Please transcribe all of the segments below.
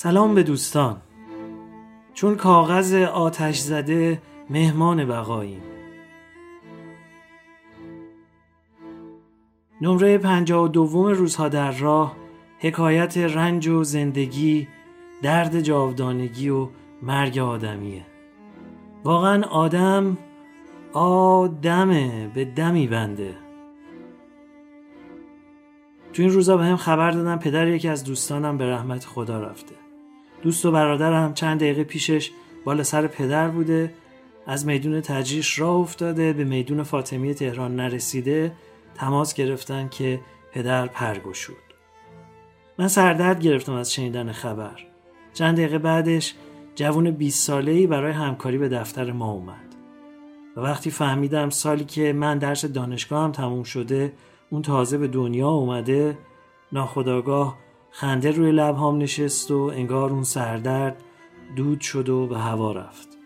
سلام به دوستان. چون کاغذ آتش زده مهمان بقاییم. نمره پنجاه و دوم روزها در راه حکایت رنج و زندگی درد جاودانگی و مرگ آدمیه. واقعا آدم آدمه به دمی بنده. تو این روزا به هم خبر دادن پدر یکی از دوستانم به رحمت خدا رفته. دوست و برادرم چند دقیقه پیشش بالا سر پدر بوده از میدون تجریش راه افتاده به میدون فاطمی تهران نرسیده تماس گرفتن که پدر پرگشود. من سردرد گرفتم از شنیدن خبر. چند دقیقه بعدش جوون 20 ساله‌ای برای همکاری به دفتر ما اومد. و وقتی فهمیدم سالی که من درس دانشگاه هم تموم شده اون تازه به دنیا اومده ناخداگاه خنده روی لبهام نشست و انگار اون سردرد دود شد و به هوا رفت.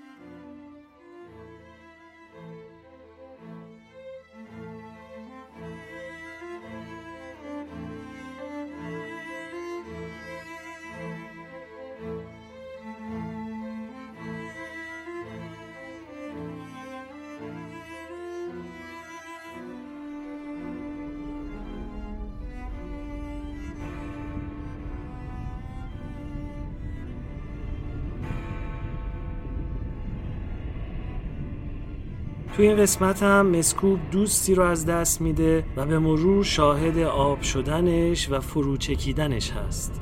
توی این قسمت هم مسکوب دوستی رو از دست میده و به مرور شاهد آب شدنش و فرو چکیدنش هست.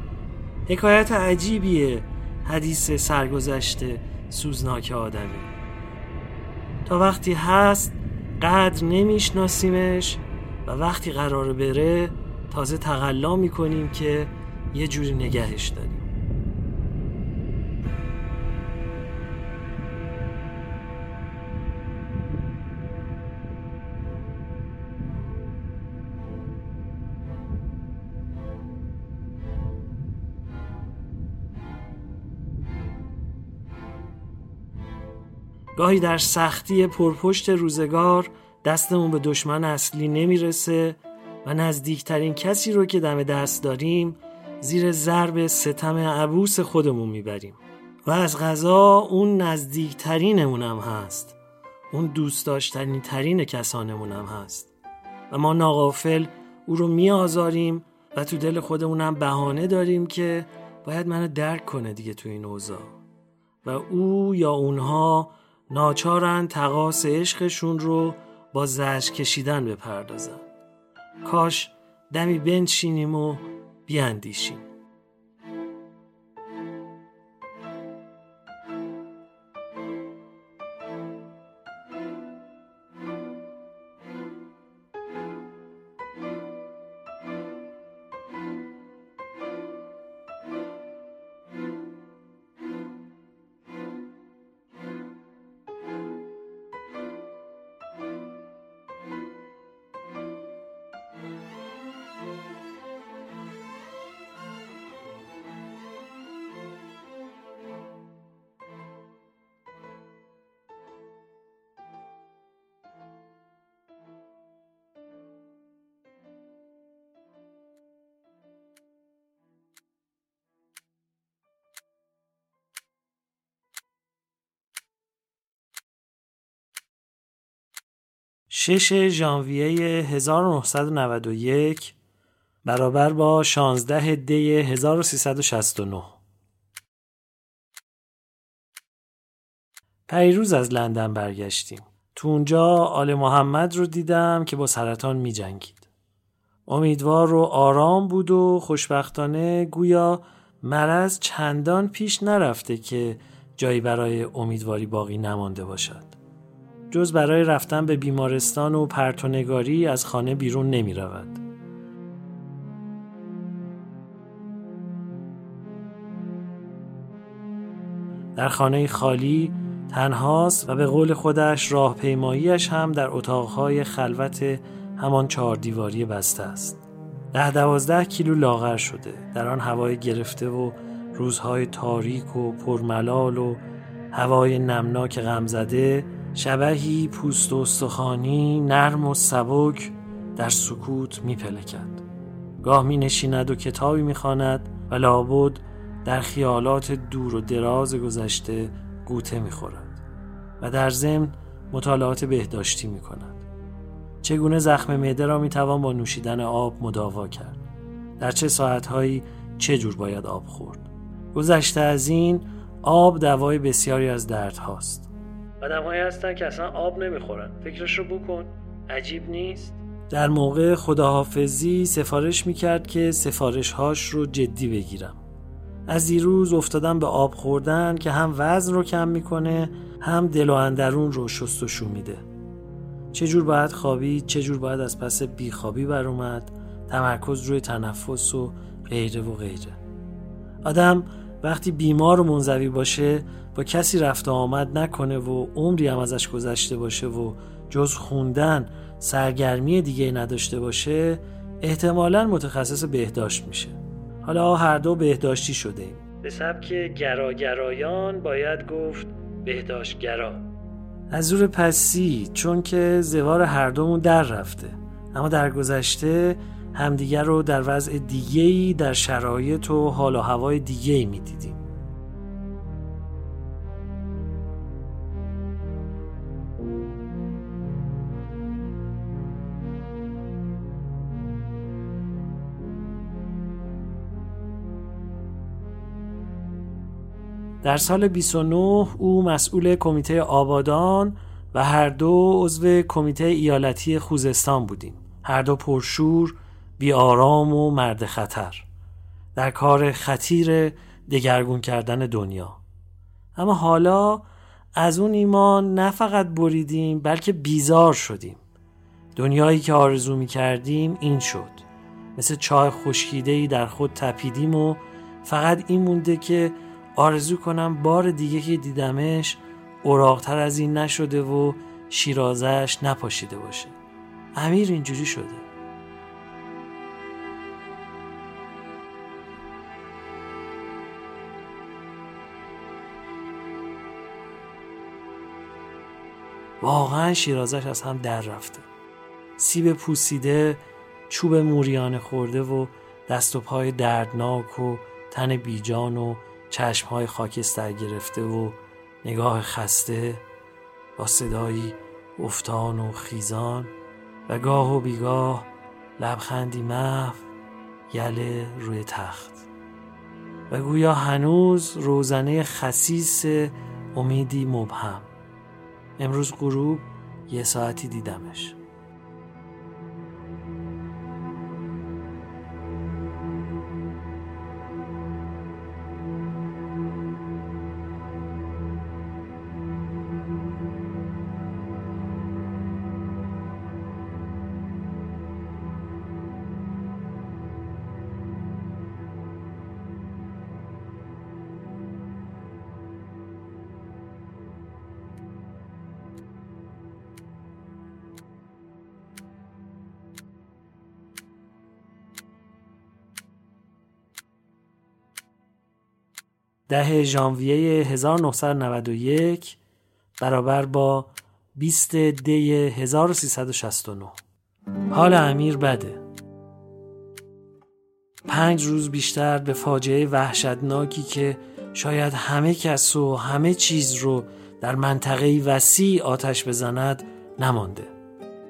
حکایت عجیبیه حدیث سرگذشته سوزناک آدمی تا وقتی هست قدر نمیشناسیمش و وقتی قرار بره تازه تقلا می‌کنیم که یه جوری نگهش داریم. گاهی در سختی پرپشت روزگار دستمون به دشمن اصلی نمی‌رسه و نزدیکترین کسی رو که دم دست داریم زیر ضرب ستم عبوس خودمون می‌بریم. و از غذا اون نزدیکترینمون هم هست. اون دوست داشتنی ترین کسانمون هم هست. و ما ناغافل او رو میآزاریم و تو دل خودمونم بهانه داریم که باید منو درک کنه دیگه تو این اوضاع. و او یا اونها ناچارن تقاس عشقشون رو با زج کشیدن بپردازن. کاش دمی بنشینیم و بیاندیشیم. شش ژانویه 1991 برابر با 16 دی 1369 پیروز از لندن برگشتیم. تو اونجا آل محمد رو دیدم که با سرطان می جنگید. امیدوار و آرام بود و خوشبختانه گویا مرض چندان پیش نرفته که جایی برای امیدواری باقی نمانده باشد. جز برای رفتن به بیمارستان و پرتونگاری از خانه بیرون نمی رود. در خانه خالی تنهاست و به قول خودش راهپیماییش هم در اتاقهای خلوت همان چهار دیواری بسته است. ده دوازده کیلو لاغر شده در آن هوای گرفته و روزهای تاریک و پرملال و هوای نمناک غمزده شبهی پوست و استخوانی نرم و سبک در سکوت می پلکد. گاه می نشیند و کتابی می خاند و لابد در خیالات دور و دراز گذشته گوته می‌خورد و در ضمن مطالعات بهداشتی می کند. چگونه زخم معده را می توان با نوشیدن آب مداوا کرد؟ در چه ساعتهایی چه جور باید آب خورد؟ گذشته از این آب دوای بسیاری از درد هاست. آدمهایی هستن که اصلا آب نمی‌خورن. فکرش رو بکن. عجیب نیست؟ در موقع خداحافظی سفارش می‌کرد که سفارش هاش رو جدی بگیرم. از دیروز افتادم به آب خوردن که هم وزن رو کم می‌کنه هم دل و اندرون رو شست و میده چجور باید خوابید چجور باید از پس بیخوابی بر اومد تمرکز روی تنفس و غیره و غیره آدم وقتی بیمار و منزوی باشه با کسی رفت و آمد نکنه و عمری هم ازش گذشته باشه و جز خوندن سرگرمی دیگه نداشته باشه احتمالا متخصص بهداشت میشه. حالا هر دو بهداشتی شده ایم. به سبک گراگرایان باید گفت بهداشتگرا. از زور پسی چون که زوار هر دومون در رفته. اما در گذشته همدیگر رو در وضع دیگهی در شرایط و حال و هوای دیگهی می‌دیدیم. در سال 29 او مسئول کمیته آبادان و هر دو عضو کمیته ایالتی خوزستان بودیم. هر دو پرشور بی آرام و مرد خطر. در کار خطیر دگرگون کردن دنیا. اما حالا از اون ایمان نه فقط بریدیم بلکه بیزار شدیم. دنیایی که آرزو می کردیم این شد. مثل چای خشکیده در خود تپیدیم و فقط این مونده که آرزو کنم بار دیگه که دیدمش اوراقتر از این نشده و شیرازش نپاشیده باشه. امیر اینجوری شده. واقعا شیرازش از هم در رفته. سیب پوسیده چوب موریانه خورده و دست و پای دردناک و تن بیجان و چشمهای خاکستر گرفته و نگاه خسته با صدایی افتان و خیزان و گاه و بیگاه لبخندی محو یله روی تخت. و گویا هنوز روزنه خسیس امیدی مبهم. امروز غروب یه ساعتی دیدمش. ده ژانویه 1991 برابر با 20 دی 1369 حال امیر بده. پنج روز بیشتر به فاجعه وحشتناکی که شاید همه کس و همه چیز رو در منطقه وسیع آتش بزند نمانده.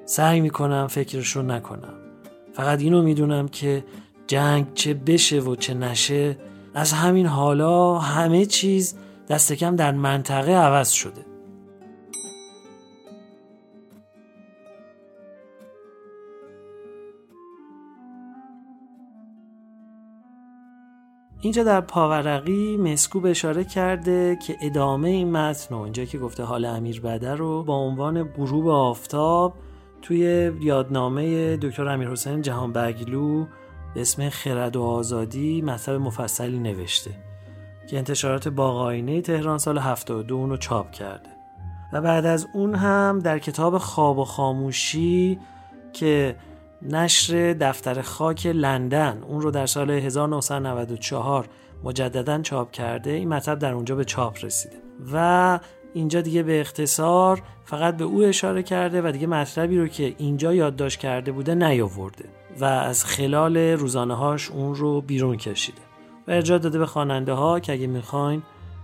سعی می‌کنم فکرش رو نکنم. فقط اینو می‌دونم که جنگ چه بشه و چه نشه از همین حالا همه چیز دست کم در منطقه عوض شده. اینجا در پاورقی مسکوب اشاره کرده که ادامه این متن و که گفته حال امیر بده رو با عنوان غروب آفتاب توی یادنامه دکتر امیر حسین جهان بگلو به اسم خرد و آزادی مطلب مفصلی نوشته که انتشارات باقاینه تهران سال 72 اونو چاپ کرده. و بعد از اون هم در کتاب خواب و خاموشی که نشر دفتر خاک لندن اون رو در سال 1994 مجددا چاپ کرده این مطلب در اونجا به چاپ رسیده. و اینجا دیگه به اختصار فقط به او اشاره کرده و دیگه مطلبی رو که اینجا یادداشت کرده بوده نیاورده. و از خلال روزانه هاش اون رو بیرون کشیده و ارجاع داده به خواننده ها که اگه می‌خواین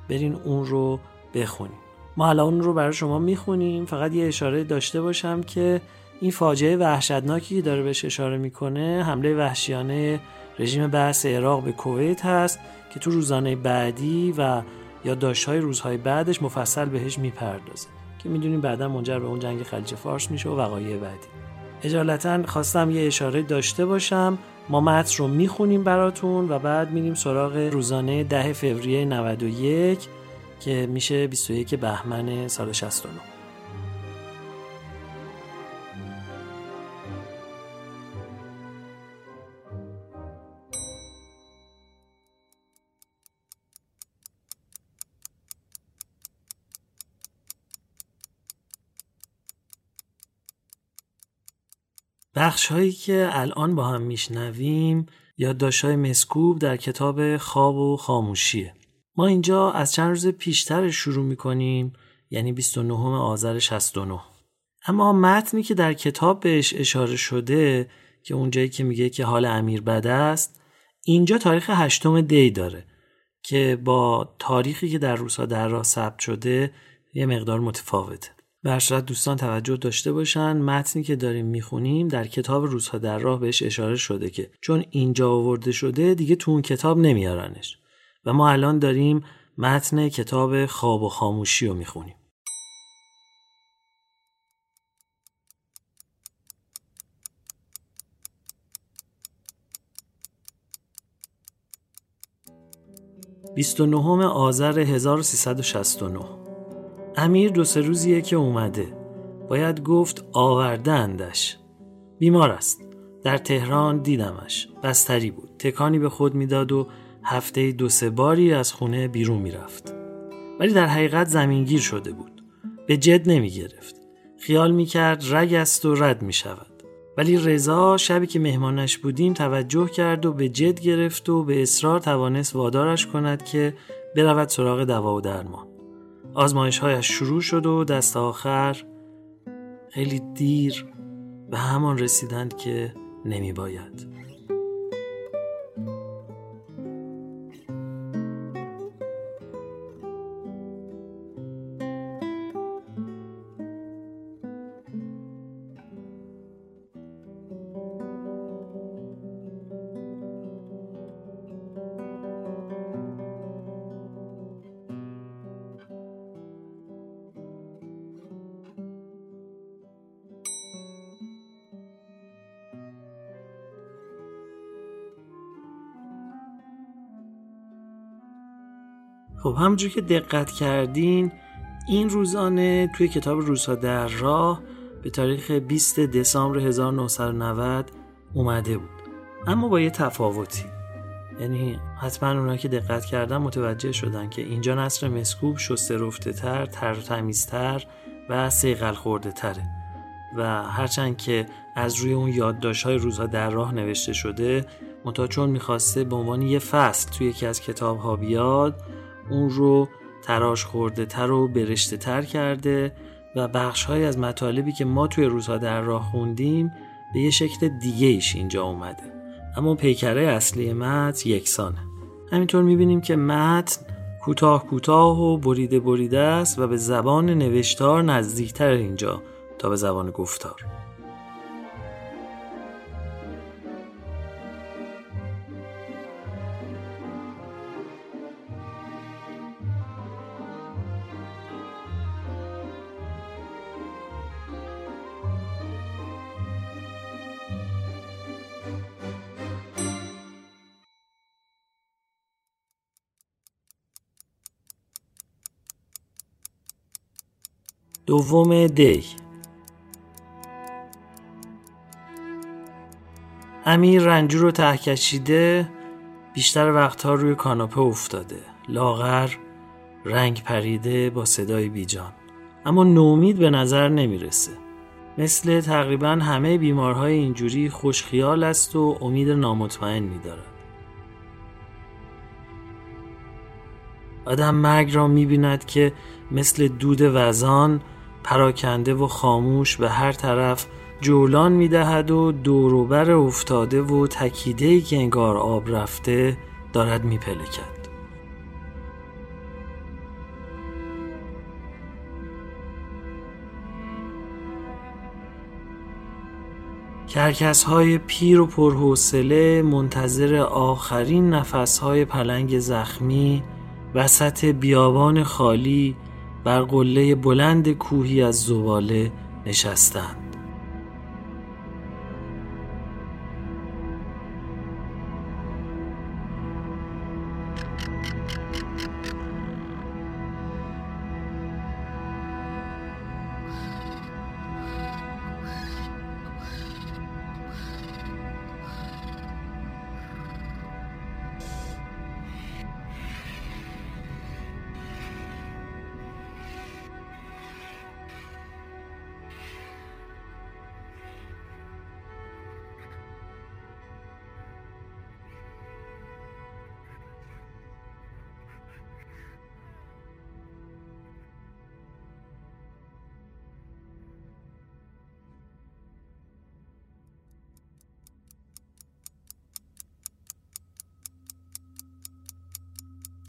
برین اون رو بخونیم ما الان اون رو برای شما می‌خونیم. فقط یه اشاره داشته باشم که این فاجعه وحشتناکی که داره بهش اشاره می‌کنه حمله وحشیانه رژیم بحث عراق به کویت هست که تو روزانه بعدی و یا های روزهای بعدش مفصل بهش می‌پردازه که می‌دونیم بعدا منجر به اون جنگ خلیج فارس میشه و وقایع بعدی. اجالتا خواستم یه اشاره داشته باشم. ما متن رو می‌خونیم براتون و بعد میریم سراغ روزانه ده فوریه 91 که میشه 21 بهمن سال 69 بخش هایی که الان با هم میشنویم یادداشت های مسکوب در کتاب خواب و خاموشیه. ما اینجا از چند روز پیشتر شروع می‌کنیم یعنی 29 آذر 69 اما متنی که در کتاب بهش اشاره شده که اونجایی که میگه که حال امیر بد است اینجا تاریخ هشتم دی داره که با تاریخی که در روسا در راه ثبت شده یه مقدار متفاوته. به دوستان توجه داشته باشن متنی که داریم می‌خونیم در کتاب روزها در راه بهش اشاره شده که چون اینجا آورده شده دیگه تو اون کتاب نمیارنش. و ما الان داریم متن کتاب خواب و خاموشی رو می‌خونیم. بیست و نهم آذر 1369 امیر دو سه روزیه که اومده. باید گفت آوردندش بیمار است. در تهران دیدمش. بستری بود. تکانی به خود می‌داد و هفته دو سه باری از خونه بیرون می‌رفت. ولی در حقیقت زمینگیر شده بود. به جد نمی گرفت خیال می کرد رگ است و رد می شود ولی رضا شبی که مهمانش بودیم توجه کرد و به جد گرفت و به اصرار توانست وادارش کند که برود سراغ دوا و درمان. آزمایش هایش شروع شد و دست آخر خیلی دیر به همان رسیدند که نمی باید. خب همونجور که دقت کردین این روزانه توی کتاب روزها در راه به تاریخ 20 دسامبر 1990 اومده بود. اما با یه تفاوتی. یعنی حتما اونا که دقت کردن متوجه شدن که اینجا نصر مسکوب شسته رفته تر تر تمیزتر و سیقل خورده تره. و هرچند که از روی اون یادداشت های روزها در راه نوشته شده متا چون می‌خواسته به عنوان یه فصل توی یکی از کتاب ها بیاد اون رو تراش خورده تر و برشته تر کرده و بخش از مطالبی که ما توی روزها در راه خوندیم به یه شکل دیگه ایش اینجا اومده. اما پیکره اصلی متن یکسانه. همینطور می‌بینیم که متن کوتاه کوتاه و بریده بریده است و به زبان نوشتار نزدیکتر اینجا تا به زبان گفتار. دوم دی امیر رنجور رو ته کشیده بیشتر وقتها روی کاناپه افتاده. لاغر رنگ پریده با صدای بیجان. اما نومید به نظر نمی‌رسه. مثل تقریبا همه بیمارهای اینجوری خوشخیال است و امید نامطمئن میدارد. آدم مرگ را می‌بیند که مثل دود وزان پراکنده و خاموش به هر طرف جولان می‌دهد و دوروبر افتاده و تکیده که انگار آب رفته دارد میپلکد. کرکس های پیر و پرحوصله منتظر آخرین نفس های پلنگ زخمی وسط بیابان خالی بر قله بلند کوهی از زباله نشستند.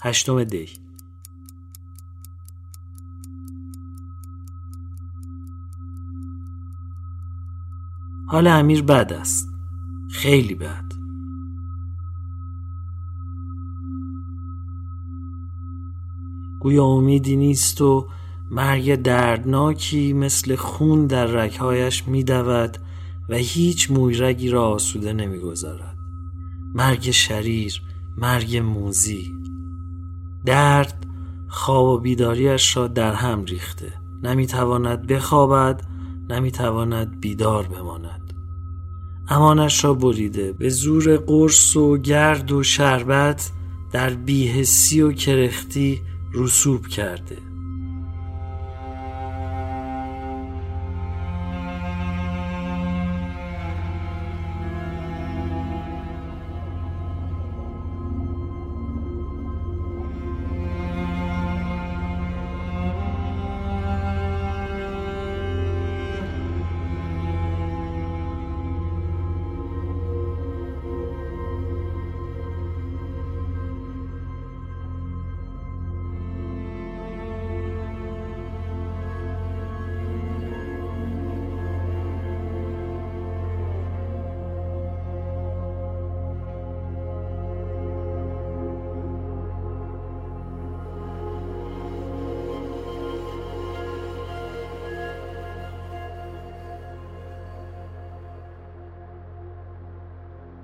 هشتم دی حال امیر بد است. خیلی بد. گویا امیدی نیست و مرگ دردناکی مثل خون در رگهایش میدود و هیچ مویرگی را آسوده نمی‌گذارد. مرگ شریر مرگ موزی درد خواب و بیداریش را در هم ریخته. نمی‌تواند بخوابد نمی‌تواند بیدار بماند. امانش را بریده. به زور قرص و گرد و شربت در بیهسی و کرختی رسوب کرده.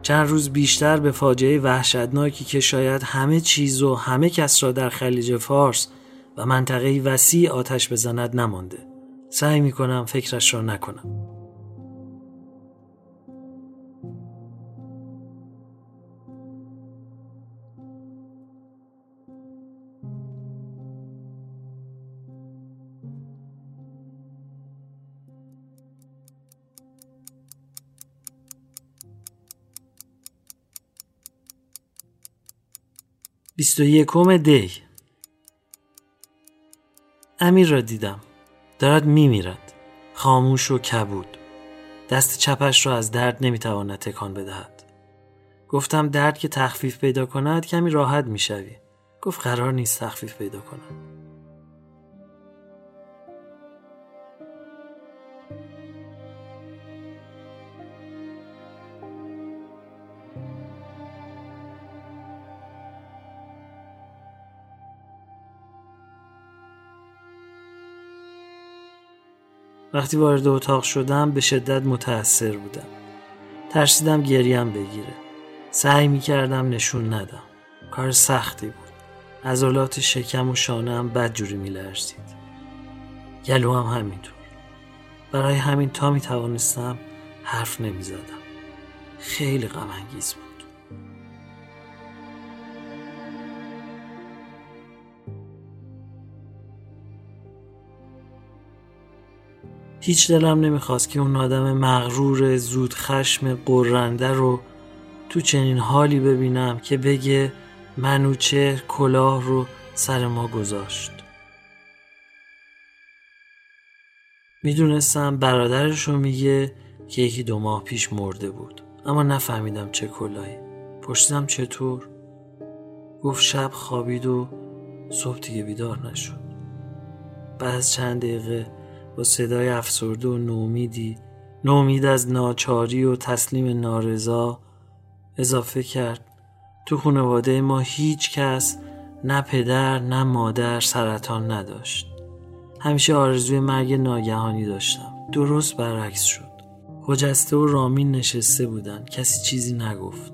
چند روز بیشتر به فاجعه وحشتناکی که شاید همه چیز و همه کس را در خلیج فارس و منطقه وسیع آتش بزند نمانده. سعی می کنم فکرش را نکنم. بیست و یکم دی. امیر را دیدم. دارد میمیرد. خاموش و کبود. دست چپش را از درد نمی‌تواند تکان بدهد. گفتم درد که تخفیف پیدا کند کمی راحت می‌شوی. گفت قرار نیست تخفیف پیدا کند. وقتی وارد اتاق شدم به شدت متأثر بودم. ترسیدم گریم بگیره. سعی می کردم نشون ندم. کار سختی بود. عضلات شکم و شانه هم بد جوری می لرزید گلو هم همینطور. برای همین تا می توانستم حرف نمی زدم خیلی غم انگیز بود. هیچ دلم نمی‌خواست که اون آدم مغرور زود خشم قرنده رو تو چنین حالی ببینم که بگه منوچهر کلاه رو سر ما گذاشت. می‌دونستم برادرش رو میگه که یکی دو ماه پیش مرده بود. اما نفهمیدم چه کلاهی. پرسیدم چطور؟ گفت شب خوابید و صبح دیگه بیدار نشد. بعد چند دقیقه با صدای افسرده و نومیدی نومید از ناچاری و تسلیم نارضا اضافه کرد. تو خانواده ما هیچ کس نه پدر نه مادر سرطان نداشت. همیشه آرزوی مرگ ناگهانی داشتم. درست برعکس شد. خجسته و رامین نشسته بودن. کسی چیزی نگفت.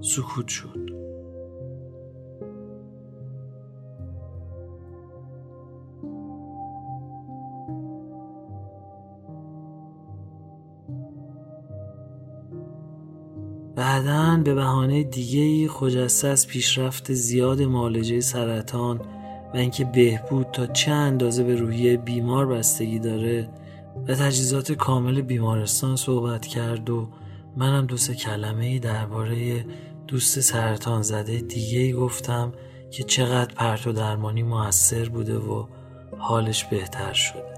سکوت شد. بعدا به بهانه دیگه خجسته از پیشرفت زیاد معالجه سرطان و اینکه بهبود تا چه اندازه به روحیه بیمار بستگی داره و تجهیزات کامل بیمارستان صحبت کرد و منم دو سه کلمه ای درباره دوست سرطان زده دیگه ای گفتم که چقدر پرت و درمانی موثر بوده و حالش بهتر شده.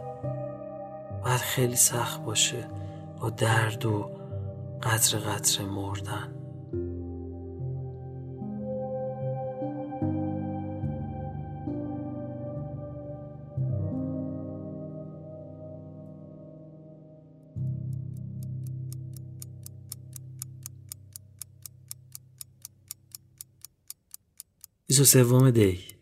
باید خیلی سخت باشه با درد و قطر قطر مردن. بیست و سوم دی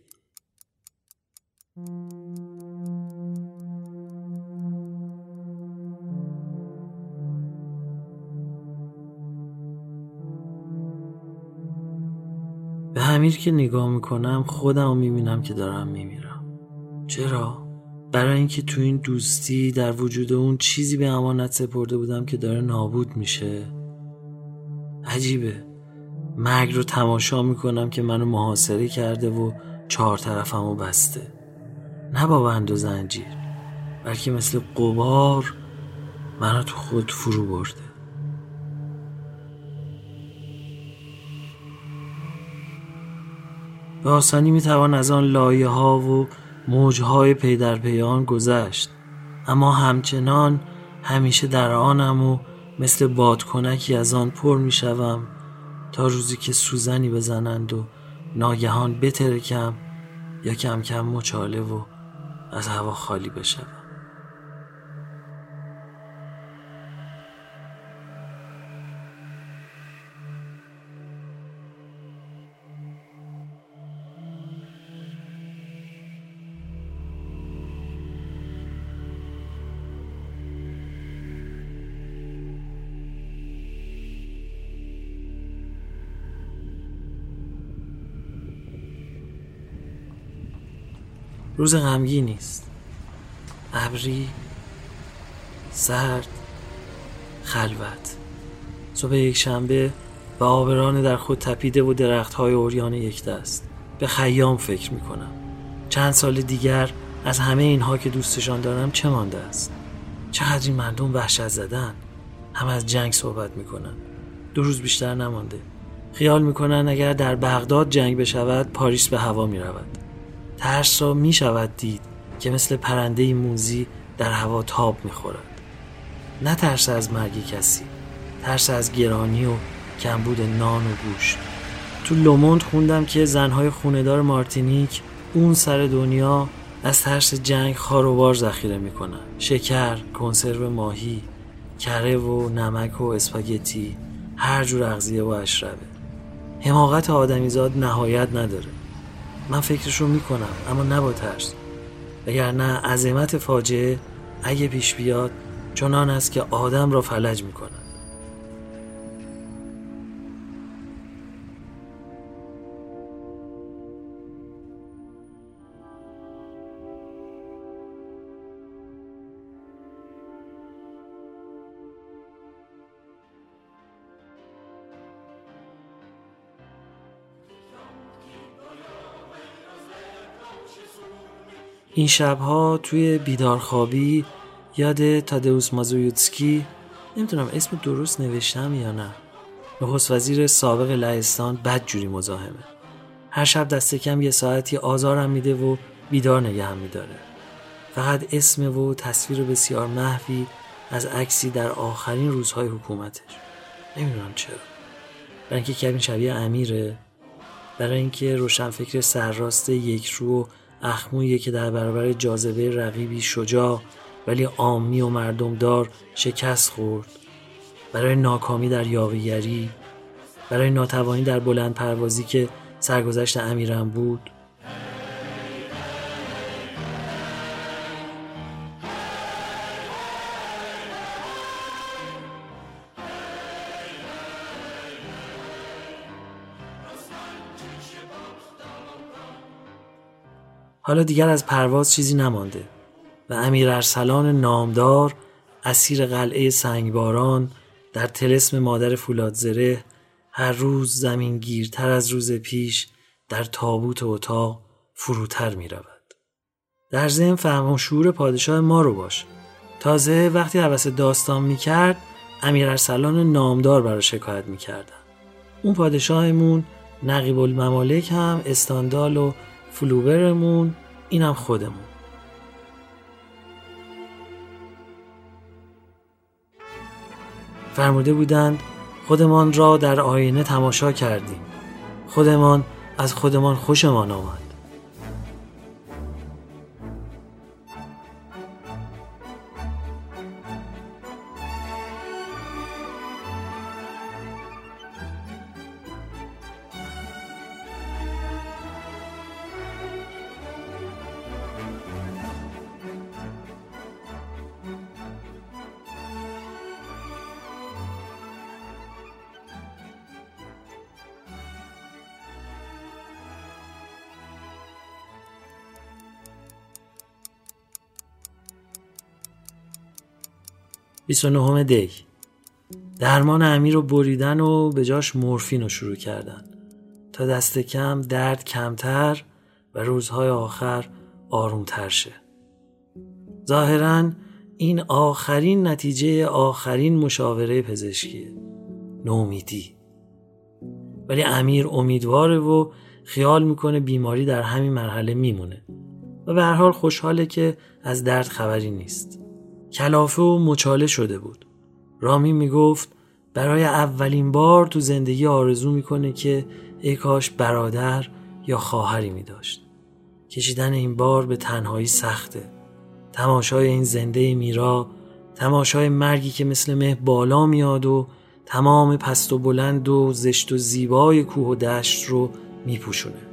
به همیر که نگاه می‌کنم خودم می‌بینم که دارم میمیرم. چرا؟ برای اینکه تو این دوستی در وجود اون چیزی به امانت سپرده بودم که داره نابود میشه. عجیبه. مرگ رو تماشا می‌کنم که منو محاصره کرده و چهار طرفمو بسته. نه با بند و زنجیر بلکه مثل قبار منو تو خود فرو برده. به آسانی می‌توان از آن لایه ها و موج های پی در پیان گذشت. اما همچنان همیشه در آنم و مثل بادکنکی از آن پر می‌شوم تا روزی که سوزنی بزنند و ناگهان بترکم یا کم کم مچاله و از هوا خالی بشوم. روز غمگی نیست. ابری سرد خلوت. صبح یک شنبه و آبران در خود تپیده و درخت های اوریان یک دست. به خیام فکر می کنم چند سال دیگر از همه اینها که دوستشان دارم چه مانده است؟ چقدر این مردم وحشت زدن؟ هم از جنگ صحبت می‌کنن. دو روز بیشتر نمانده. خیال می‌کنن اگر در بغداد جنگ بشود پاریس به هوا می‌رود. ترس را می شود دید که مثل پرنده موزی در هوا تاب می خورد. نه ترس از مرگ کسی ترس از گرانی و کمبود نان و گوشت. تو لوموند خوندم که زنهای خوندار مارتینیک اون سر دنیا از ترس جنگ خاروبار ذخیره می‌کنن شکر، کنسرو ماهی، کره و نمک و اسپاگتی هر جور اغذیه و اشربه. حماقت آدمیزاد نهایت نداره. من فکرش رو می‌کنم اما نه با ترس. نه عظمت فاجعه اگه پیش بیاد چنان است که آدم را فلج می‌کنه این شبها توی بیدارخوابی یاد تادeusz مازویوتسکی نمی‌دونم اسم درست نوشتم یا نه. نخست وزیر سابق لهستان بدجوری مزاحمه. هر شب دست کم یه ساعتی آزارم میده و بیدار نگهم میداره. فقط اسم و تصویر بسیار محوی از عکسی در آخرین روزهای حکومتش. نمی‌دونم چرا. برای اینکه کبین شبیه امیره برای اینکه روشنفکر سرراست یک رو و اخمویه که در برابر جاذبه رقیبی شجاع ولی عامی و مردمدار شکست خورد. برای ناکامی در یاویگری برای ناتوانی در بلند پروازی که سرگذشت امیرم بود حالا دیگر از پرواز چیزی نمانده و امیر ارسلان نامدار اسیر قلعه سنگباران در تلسم مادر فولادزره هر روز زمین گیرتر از روز پیش در تابوت اتاق فروتر می رود. در ذهن فهم و شعور پادشاه ما رو باش. تازه وقتی حوث داستان می کرد امیر ارسلان نامدار برای شکایت می کردن. اون پادشاهمون نقیب الممالک هم استاندال و فلوبرمون اینم خودمون. فرموده بودند خودمان را در آینه تماشا کردیم. خودمان از خودمان خوشمان آمد. نهم دی درمان امیر رو بریدن و به جاش مورفین رو شروع کردن. تا دست کم درد کمتر و روزهای آخر آرومتر شه. ظاهرا این آخرین نتیجه آخرین مشاوره پزشکیه. نومیدی. ولی امیر امیدواره و خیال می‌کنه بیماری در همین مرحله میمونه. و به هر حال خوشحاله که از درد خبری نیست. کلافه و مچاله شده بود رامی می‌گفت برای اولین بار تو زندگی آرزو می‌کنه که ای کاش برادر یا خواهری می داشت. کشیدن این بار به تنهایی سخته. تماشای این زنده میرا تماشای مرگی که مثل مه بالا میاد و تمام پست و بلند و زشت و زیبای کوه و دشت رو میپوشونه.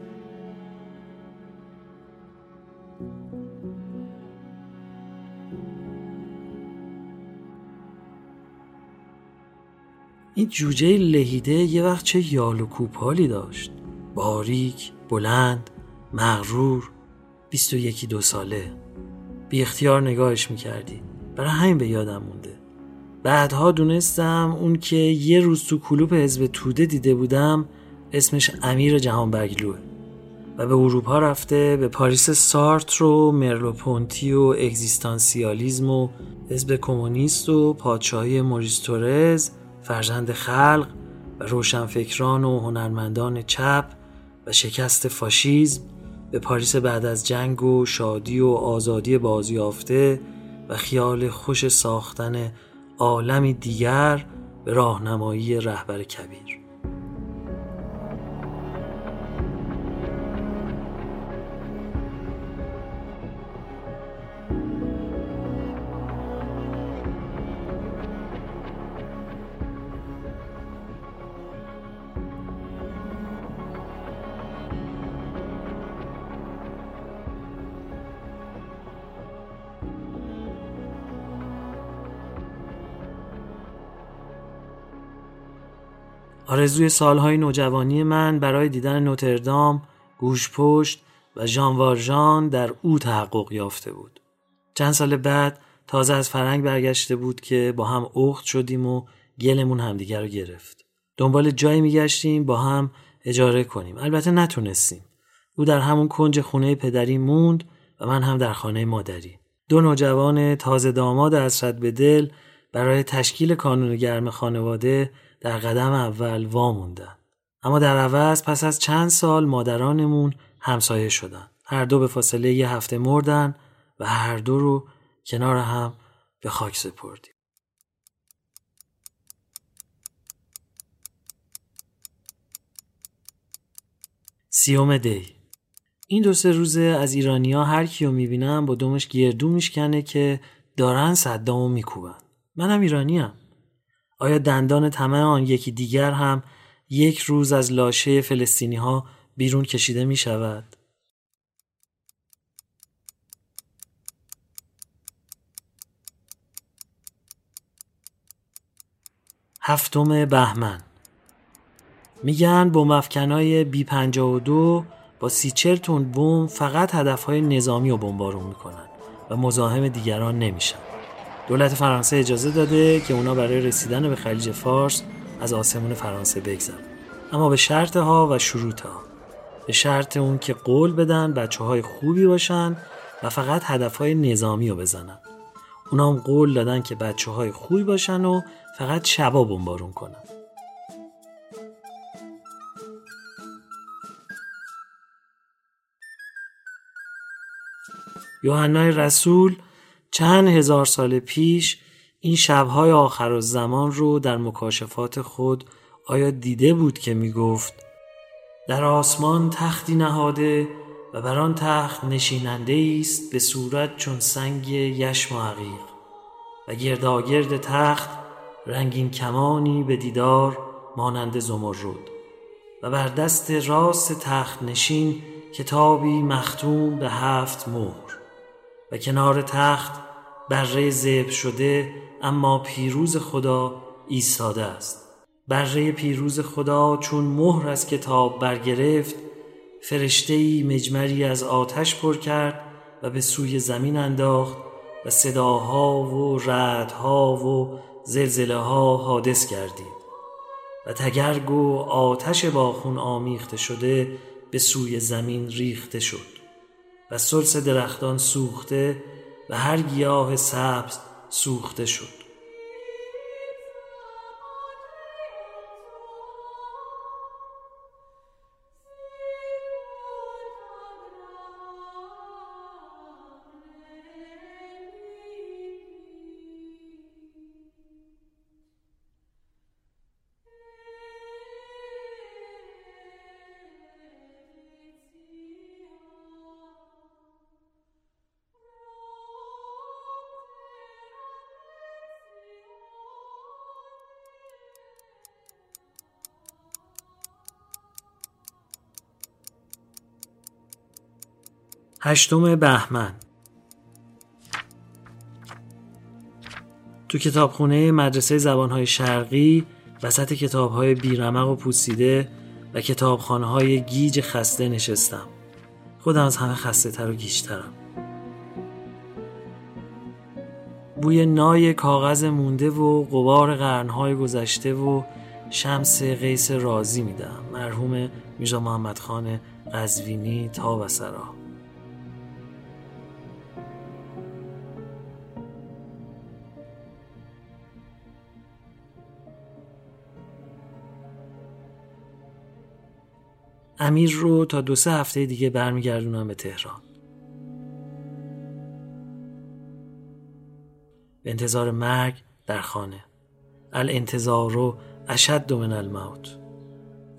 این جوجه لهیده یه وقت چه یال و کوپالی داشت. باریک، بلند، مغرور بیست و یکی دو ساله. بی اختیار نگاهش می‌کردی. برای همین به یادم مونده. بعدها دونستم اون که یه روز تو کلوپ حزب توده دیده بودم اسمش امیر جهانبگلوئه و به اروپا رفته به پاریس سارتر و مرلوپونتی و اگزیستانسیالیزم و حزب کمونیست و پادشاهی موریس فرزند خلق و روشنفکران و هنرمندان چپ و شکست فاشیزم به پاریس بعد از جنگ و شادی و آزادی بازیافته و خیال خوش ساختن عالمی دیگر به راهنمایی رهبر کبیر. آرزوی سالهای نوجوانی من برای دیدن نوتردام، گوشپشت و ژان در او تحقق یافته بود. چند سال بعد تازه از فرنگ برگشته بود که با هم اخت شدیم و گلمون همدیگر رو گرفت. دنبال جایی میگشتیم با هم اجاره کنیم. البته نتونستیم. او در همون کنج خونه پدری موند و من هم در خانه مادری. دو نوجوان تازه داماد اسرت به دل برای تشکیل کانون گرم خانواده در قدم اول واموندن اما در عوض پس از چند سال مادرانمون همسایه شدن. هر دو به فاصله یه هفته مردن و هر دو رو کنار هم به خاک سپردیم. سیوم دی. این دو سه روزه از ایرانیا هر کیو می‌بینم با دومش گردو میشکنه که دارن صدامو میکوبن. منم ایرانیم. آیا دندان طمع آن یکی دیگر هم یک روز از لاشه فلسطینی ها بیرون کشیده می شود؟ هفتم بهمن میگن بمب افکنای بی 52 با سی تون بمب فقط هدفهای نظامی رو بمبارون می‌کنن و مزاحم دیگران نمیشن. دولت فرانسه اجازه داده که اونا برای رسیدن به خلیج فارس از آسمون فرانسه بگذرن. اما به شرط ها و شروط ها. به شرط اون که قول بدن بچه های خوبی باشن و فقط هدف های نظامی رو بزنن. اونا هم قول دادن که بچه های خوبی باشن و فقط شبا بمبارون کنن. یوحنای رسول چند هزار سال پیش این شبهای آخر زمان رو در مکاشفات خود آیا دیده بود که می گفت در آسمان تختی نهاده و بر آن تخت نشیننده است به صورت چون سنگ یشم و عقیق و گرداگرد تخت رنگین کمانی به دیدار مانند زمرد و بر دست راست تخت نشین کتابی مختوم به هفت مهر. و کنار تخت بره زب شده اما پیروز خدا ایستاده است. بره پیروز خدا چون مهر از کتاب برگرفت فرشته مجمری از آتش پر کرد و به سوی زمین انداخت و صداها و ردها و زلزله ها حادث گردید. و تگرگ و آتش با خون آمیخته شده به سوی زمین ریخته شد. و سلس درختان سوخته و هر گیاه سبز سوخته شد. هشتم بهمن. تو کتابخونه مدرسه زبانهای شرقی وسط کتابهای بیرمق و پوسیده و کتابخانه های گیج خسته نشستم. خودم از همه خسته تر و گیجترم. بوی نای کاغذ مونده و قبار قرنهای گذشته و شمس قیس رازی میدم. مرحوم میرزا محمد خان قزوینی تا و سرا. امیر رو تا دو سه هفته دیگه برمیگردونم به تهران. به انتظار مرگ در خانه. الانتظار رو اشد من الموت.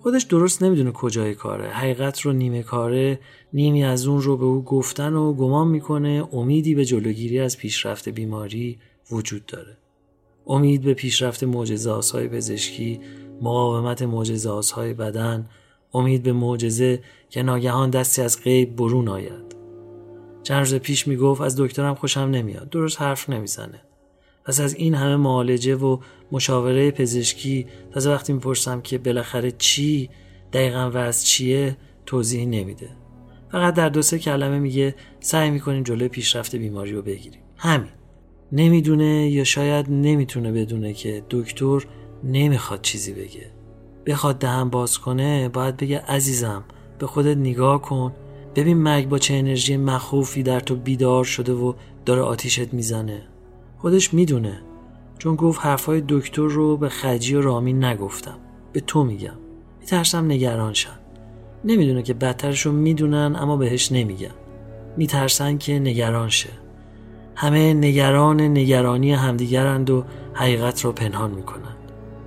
خودش درست نمی‌دونه کجای کاره. حقیقت رو نیمه کاره نیمی از اون رو به او گفتن و گمان می‌کنه امیدی به جلوگیری از پیشرفت بیماری وجود داره. امید به پیشرفت معجزه پزشکی مقاومت های بدن امید به معجزه که ناگهان دستی از غیب برون آید. چند روز پیش می‌گفت از دکترم خوشم نمیاد درست حرف نمی‌زنه. پس از این همه معالجه و مشاوره پزشکی تازه وقتی می‌پرسم که بالاخره چی دقیقا از چیه توضیحی نمیده. فقط در دو سه کلمه میگه سعی می‌کنیم جلوی پیشرفت بیماری رو بگیریم. همین. نمی‌دونه یا شاید نمی‌تونه بدونه که دکتر نمی‌خواد چیزی بگه. بخواد دهن باز کنه باید بگه عزیزم به خودت نگاه کن. ببین مرگ با چه انرژی مخوفی در تو بیدار شده و داره آتیشت می‌زنه. خودش می‌دونه. چون گفت حرفای دکتر رو به خجی و رامین نگفتم. به تو میگم. میترسم نگران شن. نمی‌دونه که بدترشو می‌دونن اما بهش نمیگن میترسن که نگران شه. همه نگران نگرانی همدیگرند و حقیقت رو پنهان می‌کنن.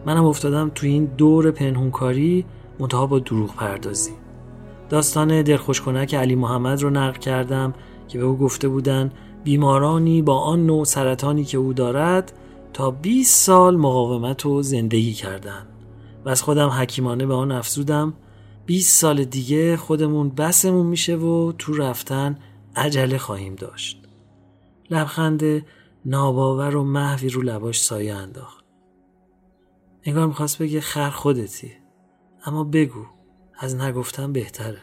منم افتادم تو این دور پنهونکاری منتها با دروغ پردازی. داستان دلخوشکنک علی محمد رو نقل کردم که به او گفته بودن بیمارانی با آن نوع سرطانی که او دارد تا 20 سال مقاومت و زندگی کردند و از خودم حکیمانه به آن افزودم 20 سال دیگه خودمون بسمون میشه و تو رفتن عجله خواهیم داشت. لبخند ناباور و محوی رو لباش سایه انداخت. انگار می‌خواست بگه خر خودتی. اما بگو از نگفتن بهتره.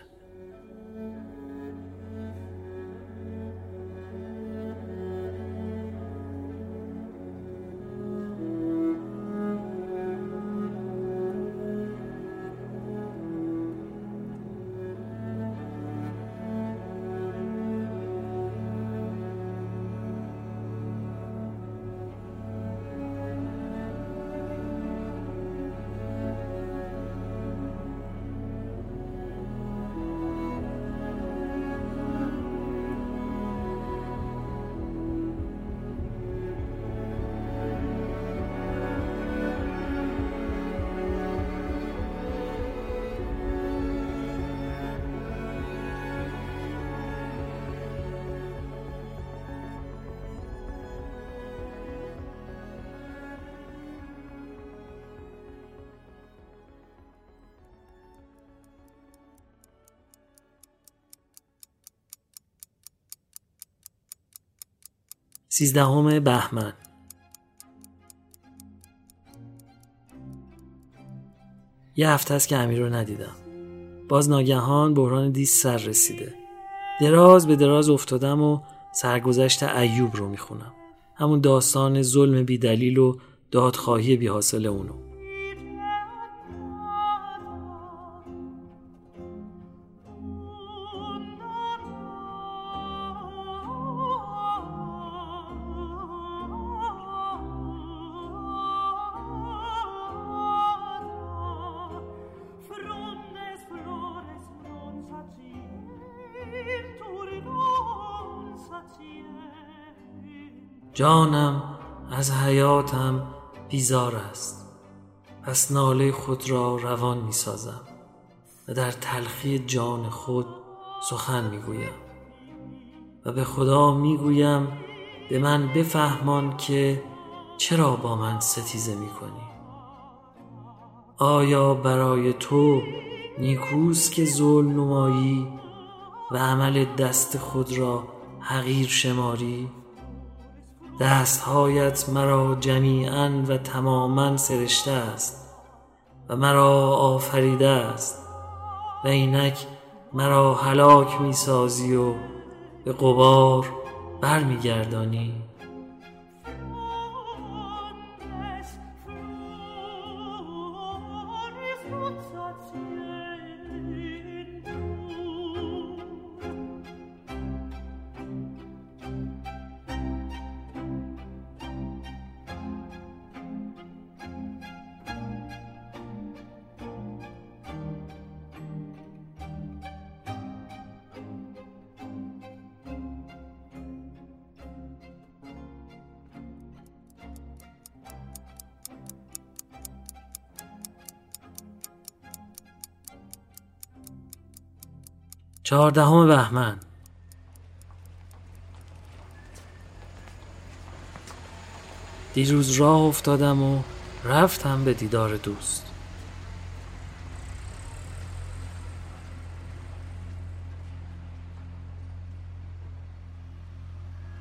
سیزدهم بهمن. یه هفته است که امیر رو ندیدم. باز ناگهان بحران دیست سر رسیده. دراز به دراز افتادم و سرگذشت ایوب رو می‌خونم. همون داستان ظلم بیدلیل و دادخواهی بیحاصل اونو. جانم از حیاتم بیزار است. پس ناله خود را روان می سازم و در تلخی جان خود سخن می گویم. و به خدا می گویم به من بفهمان که چرا با من ستیزه می کنی. آیا برای تو نیکوست که ظلم نمایی و عمل دست خود را حقیر شماری؟ دستهایت مرا جمیعا و تماما سرشته است و مرا آفریده است و اینک مرا هلاک می سازی و به قبار برمیگردانی. چهاردهم بهمن. دیروز راه افتادم و رفتم به دیدار دوست.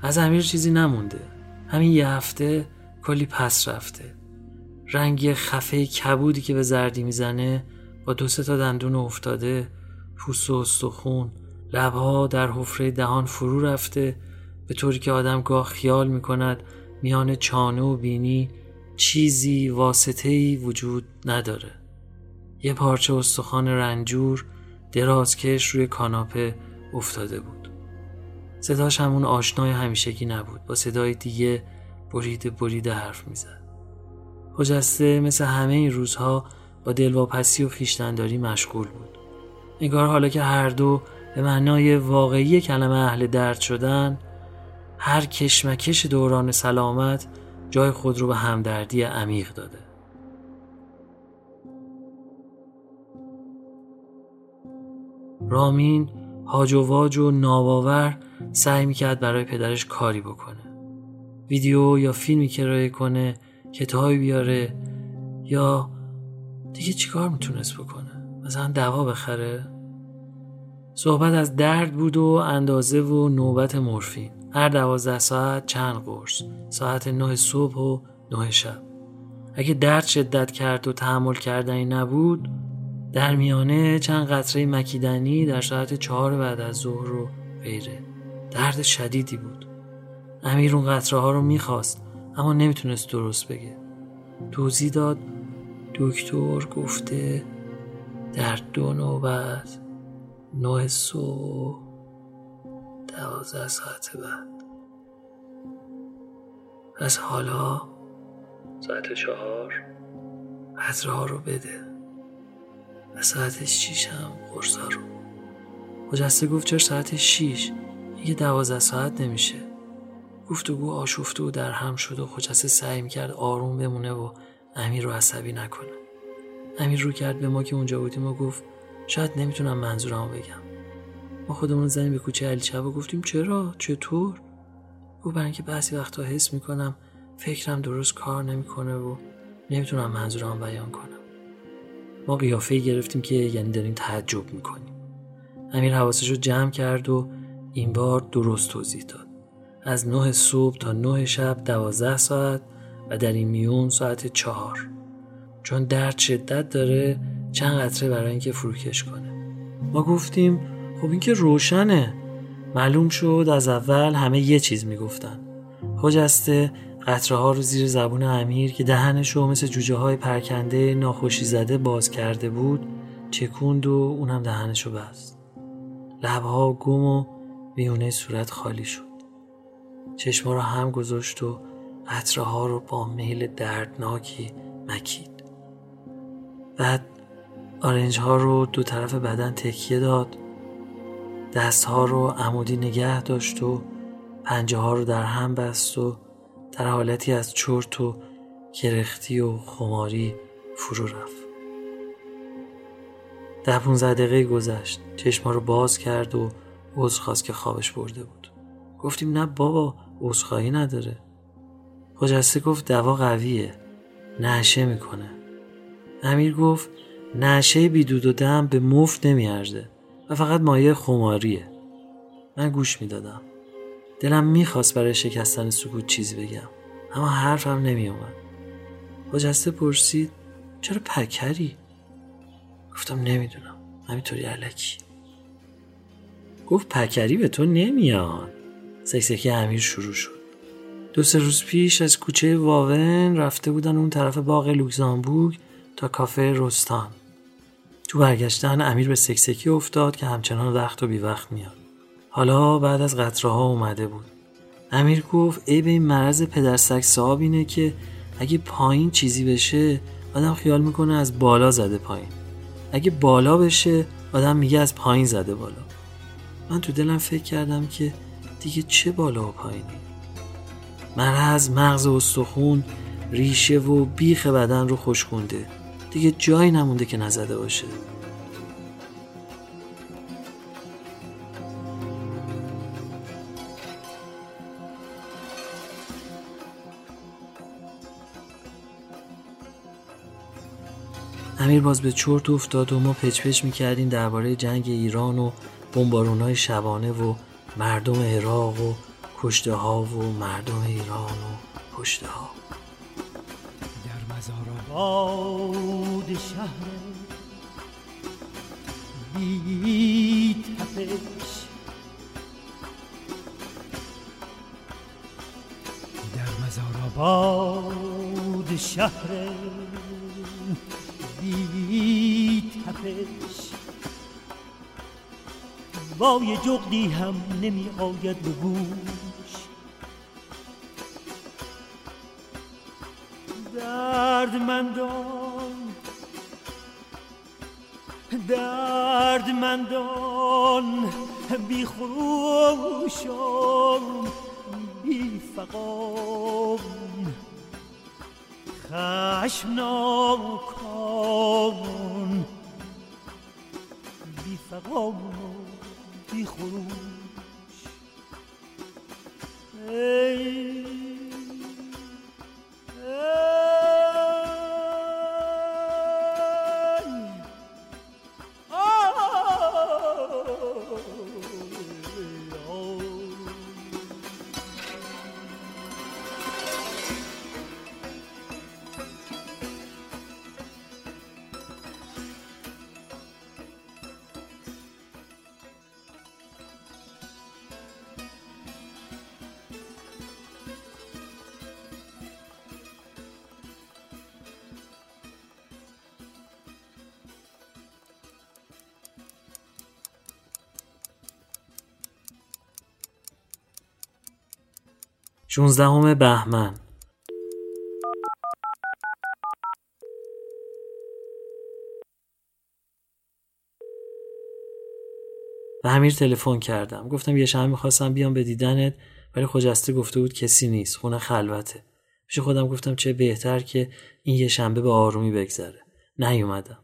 از امیر چیزی نمونده. همین یه هفته کلی پس رفته. رنگ خفه کبودی که به زردی می‌زنه با دو سه تا دندون افتاده پوست و استخون. لبها در حفره دهان فرو رفته. به طوری که آدم گاه خیال می کند میان چانه و بینی چیزی واسطه‌ای وجود نداره. یه پارچه استخوان رنجور درازکش روی کاناپه افتاده بود. صداش همون آشنای همیشگی نبود. با صدای دیگه بریده بریده حرف می‌زد. خجسته مثل همه این روزها با دلواپسی و خیشتنداری مشغول بود. نگار حالا که هر دو به معنای واقعی کلمه اهل درد شدن هر کشمکش دوران سلامت جای خود رو به همدردی عمیق داده. رامین هاج و واج و ناباور سعی می‌کرد برای پدرش کاری بکنه. ویدیو یا فیلمی کرایه کنه کتابی بیاره یا دیگه چیکار می‌تونست بکنه؟ مثلا دوا بخره. صحبت از درد بود و اندازه و نوبت مورفین. هر دوازده ساعت چند قرص؟ ساعت نه صبح و نه شب. اگه درد شدت کرد و تحمل کردنی نبود در میانه چند قطره مکیدنی در ساعت چهار بعد از ظهر و غیره. درد شدیدی بود. امیر اون قطره ها رو می‌خواست اما نمی‌تونست درست بگه. توضیح داد دکتر گفته در دو نوبت نه صبح دوازده ساعت بعد. از حالا ساعت چهار ها رو بده و ساعت شیش هم قرصا رو. خجسته گفت چرا ساعت شیش؟ یه دوازده ساعت نمیشه. گفتگو آشفته و در هم شد و خجسته سعی می‌کرد آروم بمونه و امیر رو عصبی نکنه. امیر رو کرد به ما که اونجا بودیم و گفت شاید نمی‌تونم منظورمو بگم. ما خودمون زنیم به کوچه علی و گفتیم چرا؟ چطور؟ گفت برای اینکه بعضی وقتا حس می‌کنم فکرم درست کار نمی‌کنه و نمی‌تونم منظورم بیان کنم. ما قیافه گرفتیم که یعنی داریم تعجب می‌کنیم. امیر حواسش رو جمع کرد و این بار درست توضیح داد. از نه صبح تا نه شب دوازده ساعت و در این میون ساعت چهار. چون درد شدت داره چند قطره برای اینکه فروکش کنه. ما گفتیم خب این که روشنه. معلوم شد از اول همه یه چیز می‌گفتن. خجسته قطره ها رو زیر زبون امیر که دهنش رو مثل جوجه های پرکنده ناخوشی زده باز کرده بود چکوند و اونم دهنش رو بست. لبها گم و میونه صورت خالی شد. چشما رو هم گذاشت و قطره ها رو با میل دردناکی مکید. بعد آرنج ها رو دو طرف بدن تکیه داد. دست ها رو عمودی نگه داشت و پنجه ها رو در هم بست و در حالتی از چرت و کرختی و خماری فرو رفت. ده پونزده دقیقه گذشت. چشما رو باز کرد و عذر خواست که خوابش برده بود. گفتیم نه بابا عذرخواهی نداره. خجسته گفت دوا قویه. نعشه می‌کنه. امیر گفت نعشه بیدود و دم به مفت نمیارزه و فقط مایه خماریه. من گوش می‌دادم. دلم می‌خواست برای شکستن سکوت چیزی بگم اما حرفم نمیومد خجسته پرسید چرا پکری؟ گفتم نمی‌دونم. همینطوری علکی. گفت پکری به تو نمیاد. سکسکی امیر شروع شد. دو سه روز پیش از کوچه واون رفته بودن اون طرف باغ لوکزامبورگ تا کافه رستان تو برگشتن امیر به سکسکی افتاد که همچنان وقت و بی وقت میاد. حالا بعد از قطره ها اومده بود. امیر گفت ای به این مرض پدرسک صاحب اینه که اگه پایین چیزی بشه آدم خیال می‌کنه از بالا زده پایین. اگه بالا بشه آدم میگه از پایین زده بالا. من تو دلم فکر کردم که دیگه چه بالا و پایینی. مرض مغز و استخون ریشه و بیخ بدن رو خوشخونده دیگه جایی نمونده که نزده باشه. امیر باز به چرت افتاد و ما پچ پچ می‌کردیم درباره جنگ ایران و بمبارون های شبانه و مردم عراق و کشته ها و مردم ایران و کشته ها در مزار آباد شهر بی تپش در مزار آباد شهر بی تپش وای جغدی هم نمی آید به گوش. دردمندان دردمندان بی خروشان بی فقام خشمناکان 16 بهمن. به امیر تلفن کردم. گفتم یه شب می‌خواستم بیام به دیدنت ولی خجسته گفته بود کسی نیست خونه خلوته. پیش خودم گفتم چه بهتر که این یه شنبه به آرومی بگذره. نیومدم.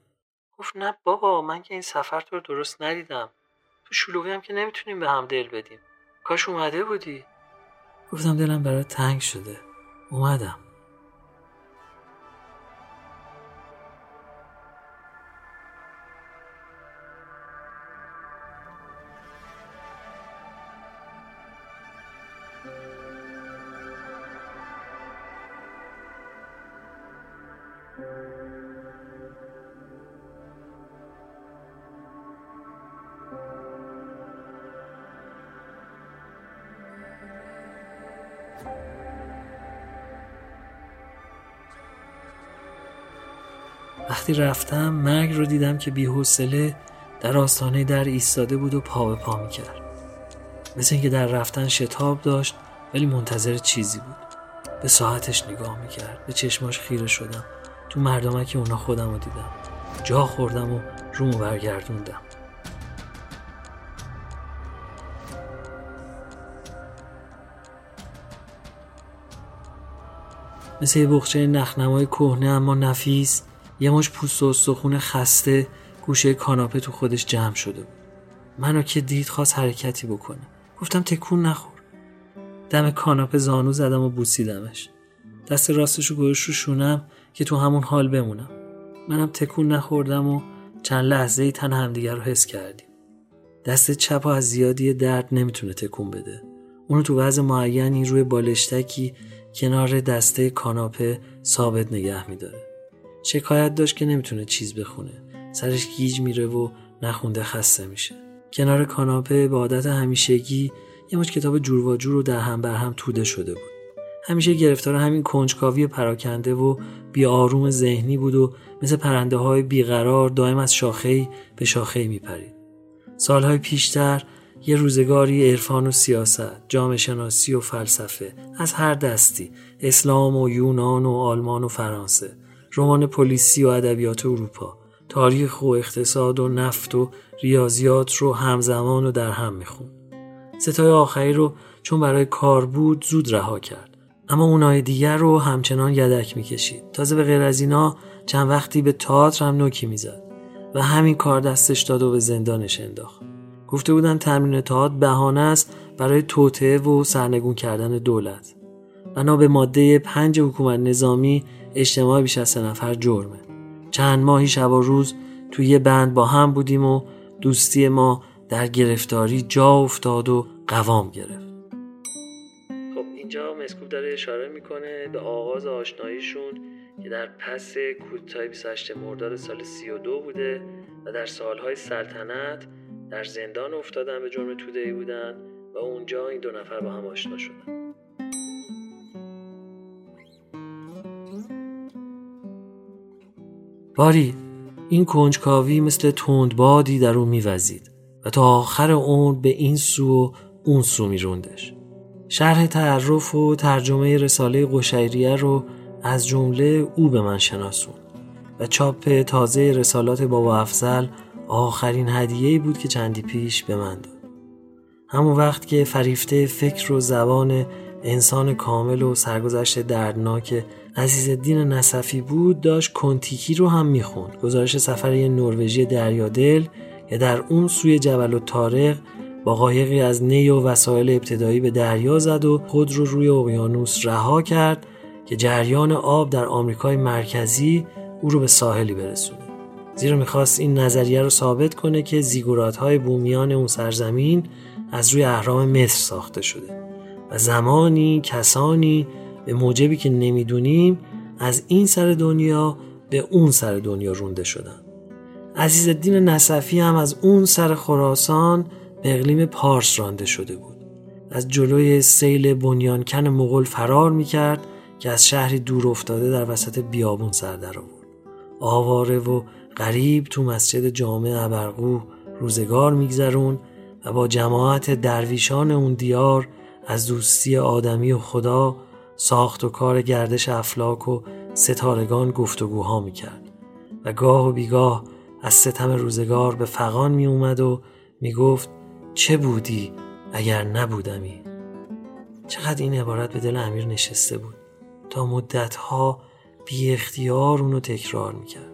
گفت نه بابا من که این سفر تو رو درست ندیدم. تو شلوغی هم که نمی‌تونیم به هم دل بدیم. کاش اومده بودی. گفتم دلم برای تنگ شده. اومدم. وقتی رفتم مرگ رو دیدم که بیحوصله در آستانه در ایستاده بود و پا به پا می‌کرد. مثل اینکه در رفتن شتاب داشت ولی منتظر چیزی بود. به ساعتش نگاه می‌کرد. به چشماش خیره شدم. تو مردمک اونا خودم رو دیدم. جا خوردم و رومو برگردوندم. مثل یه بخچه نخنمای کهنه اما نفیس یه مش پوست و استخون خسته گوشه کاناپه تو خودش جمع شده بود. منو که دید خواست حرکتی بکنه. گفتم تکون نخور. دم کاناپه زانو زدم و بوسیدمش. دست راستشو گوش رو شونم که تو همون حال بمونم. منم تکون نخوردم و چند لحظه ای تن همدیگر رو حس کردیم. دست چپ از زیادی درد نمی‌تونه تکون بده. اونو تو وضع معینی روی بالشتکی کنار دسته کاناپه ثابت نگه میداره. شکایت داشت که نمی‌تونه چیز بخونه. سرش گیج میره و نخونده خسته میشه. کنار کاناپه به عادت همیشگی یه مش کتاب جور و جور رو در هم بر هم توده شده بود. همیشه گرفتار همین کنجکاوی پراکنده و بی آروم ذهنی بود و مثل پرنده های بیقرار دائم از شاخه به شاخه میپرید. سالهای پیشتر یه روزگاری عرفان و سیاست، جامعه شناسی و فلسفه از هر دستی، اسلام و یونان و آلمان و فرانسه، رمان پلیسی و ادبیات اروپا، تاریخ و اقتصاد و نفت و ریاضیات رو همزمان و در هم میخون. ستای آخری رو چون برای کار بود زود رها کرد. اما اونای دیگر رو همچنان یدک می‌کشید. تازه به غیر از اینا چند وقتی به تئاتر هم نوکی می‌زد و همین کار دستش داد و به زندانش انداخت. گفته بودن تمرین تئاتر بهانه است برای توطعه و سرنگون کردن دولت. بنا به ماده پنج حکومت نظامی اجتماع بیش از سه نفر جرمه. چند ماهی شب و روز توی یه بند با هم بودیم و دوستی ما در گرفتاری جا افتاد و قوام گرفت. خب اینجا مسکوب داره اشاره می‌کنه به آغاز آشناییشون که در پس کودتای 28 مرداد سال 32 بوده و در سالهای سلطنت در زندان افتادن به جرم تودهی بودن و اونجا این دو نفر با هم آشنا شدن باری این کنجکاوی مثل تندبادی در او میوزید و تا آخر اون به این سو و اون سو میروندش. شرح تعرف و ترجمه رساله قشیریه رو از جمله او به من شناسون و چاپ تازه رسالات بابا افزل آخرین هدیه بود که چندی پیش به من داد. همون وقت که فریفته فکر و زبان انسان کامل و سرگذشت دردناک دین نصفی بود داشت کنتیکی رو هم می‌خوند. گزارش سفر یه نروژی دریادل که در اون سوی جبل و تارق با قایقی از نی و وسایل ابتدایی به دریا زد و خود رو روی اقیانوس رها کرد که جریان آب در آمریکای مرکزی او رو به ساحلی برسونه. زیرا می‌خواست این نظریه رو ثابت کنه که زیگورات های بومیان اون سرزمین از روی اهرام مصر ساخته شده. و زمانی کسانی به موجبی که نمی‌دونیم از این سر دنیا به اون سر دنیا رونده شدن. عزیز الدین نصفی هم از اون سر خراسان به اقلیم پارس رانده شده بود. از جلوی سیل بنیانکن مغول فرار می‌کرد که از شهری دور افتاده در وسط بیابون سر در آورد. آواره و غریب تو مسجد جامع ابرقو روزگار میگذرون و با جماعت درویشان اون دیار از دوستی آدمی و خدا ساخت و کار گردش افلاک و ستارگان گفتگوها می‌کرد. و گاه و بیگاه از ستم روزگار به فقان می اومد و می گفت چه بودی اگر نبودمی؟ چقدر این عبارت به دل امیر نشسته بود. تا مدتها بی اختیار اونو تکرار می‌کرد.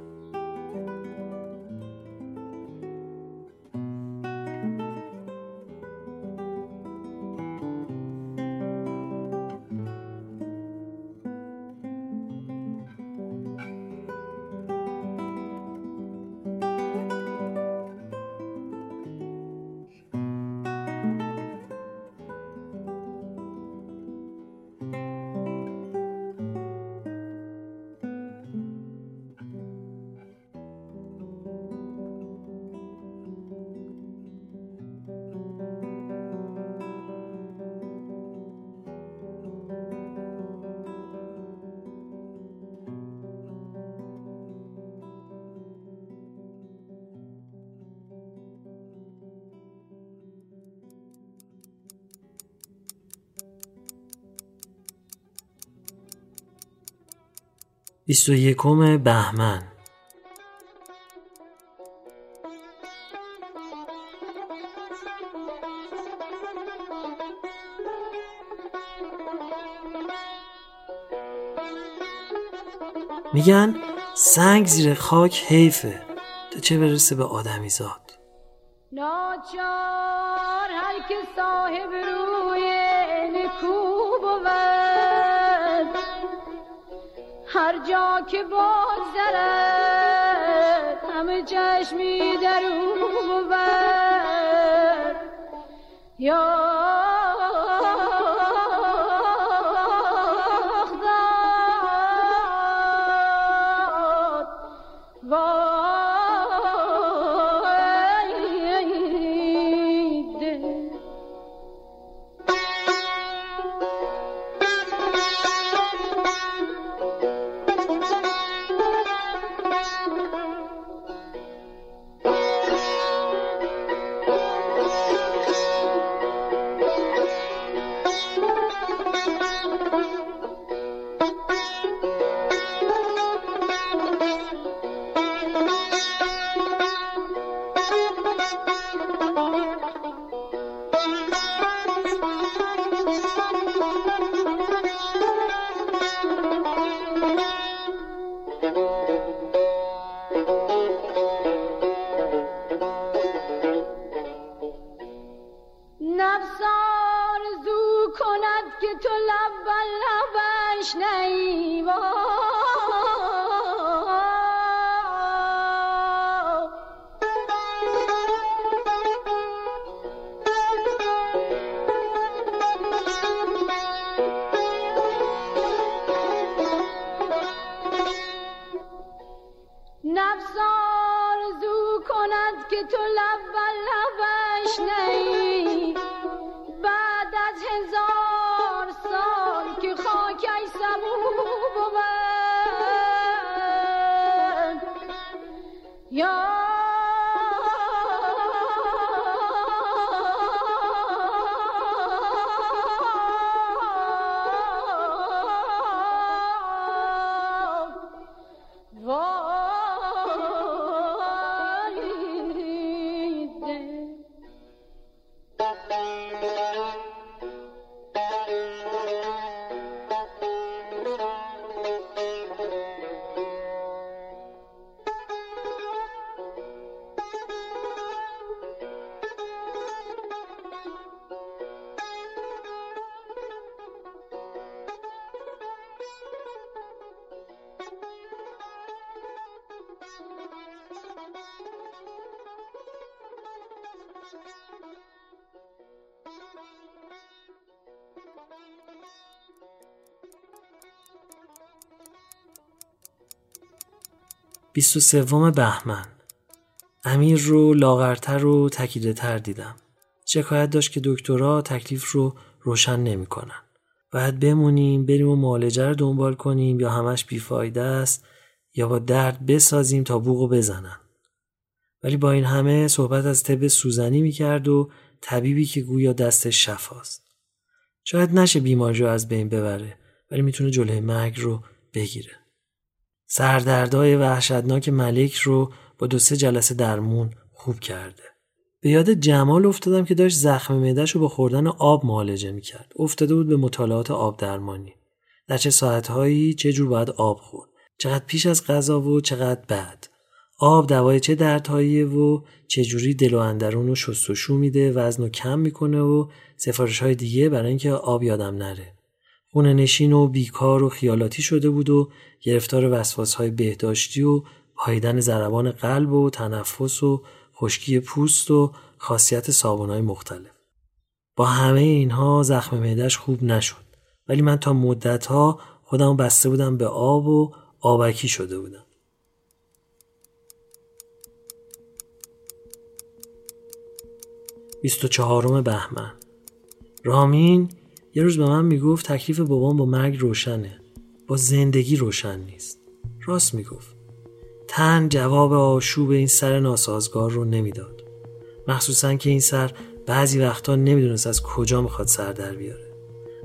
21 بهمن. میگن سنگ زیر خاک حیفه تا چه برسه به آدمی زاد ناچار هر که صاحب روی هر جا که بگذرد همه چشمی در او بود یا 23 بهمن امیر رو لاغرتر و تکیده تر دیدم. شکایت داشت که دکترها تکلیف رو روشن نمی‌کنن. باید بمونیم بریم و معالجه رو دنبال کنیم یا همش بیفایده است یا با درد بسازیم تا بوغو بزنن. ولی با این همه صحبت از طب سوزنی می‌کرد و طبیبی که گویا دستش شفاست. شاید نشه بیماری رو از بین ببره ولی می‌تونه جلوی مرگ رو بگیره. سردردهای وحشتناک ملک رو با دو سه جلسه درمون خوب کرده. به یاد جمال افتادم که داشت زخم معدهش رو با خوردن آب معالجه می‌کرد. افتاده بود به مطالعات آب درمانی. در چه ساعتهایی چه جور باید آب خورد. چقدر پیش از غذا و چقدر بعد. آب دوای چه دردهایی و چجوری دل و اندرون رو شستشو میده وزن رو کم می‌کنه و سفارش های دیگه برای اینکه آب یادم نره خونه نشین و بیکار و خیالاتی شده بود و گرفتار وسواس های بهداشتی و پاییدن ضربان قلب و تنفس و خشکی پوست و خاصیت صابون های مختلف. با همه اینها زخم معدش خوب نشد. ولی من تا مدت ها خودم بسته بودم به آب و آبکی شده بودم. 24 بهمن. رامین یه روز به من می‌گفت تکلیف بابام با مرگ روشنه. با زندگی روشن نیست. راست می‌گفت. تن جواب آشوب این سر ناسازگار رو نمی‌داد. مخصوصا که این سر بعضی وقتا نمی‌دونست از کجا می‌خواد سر در بیاره.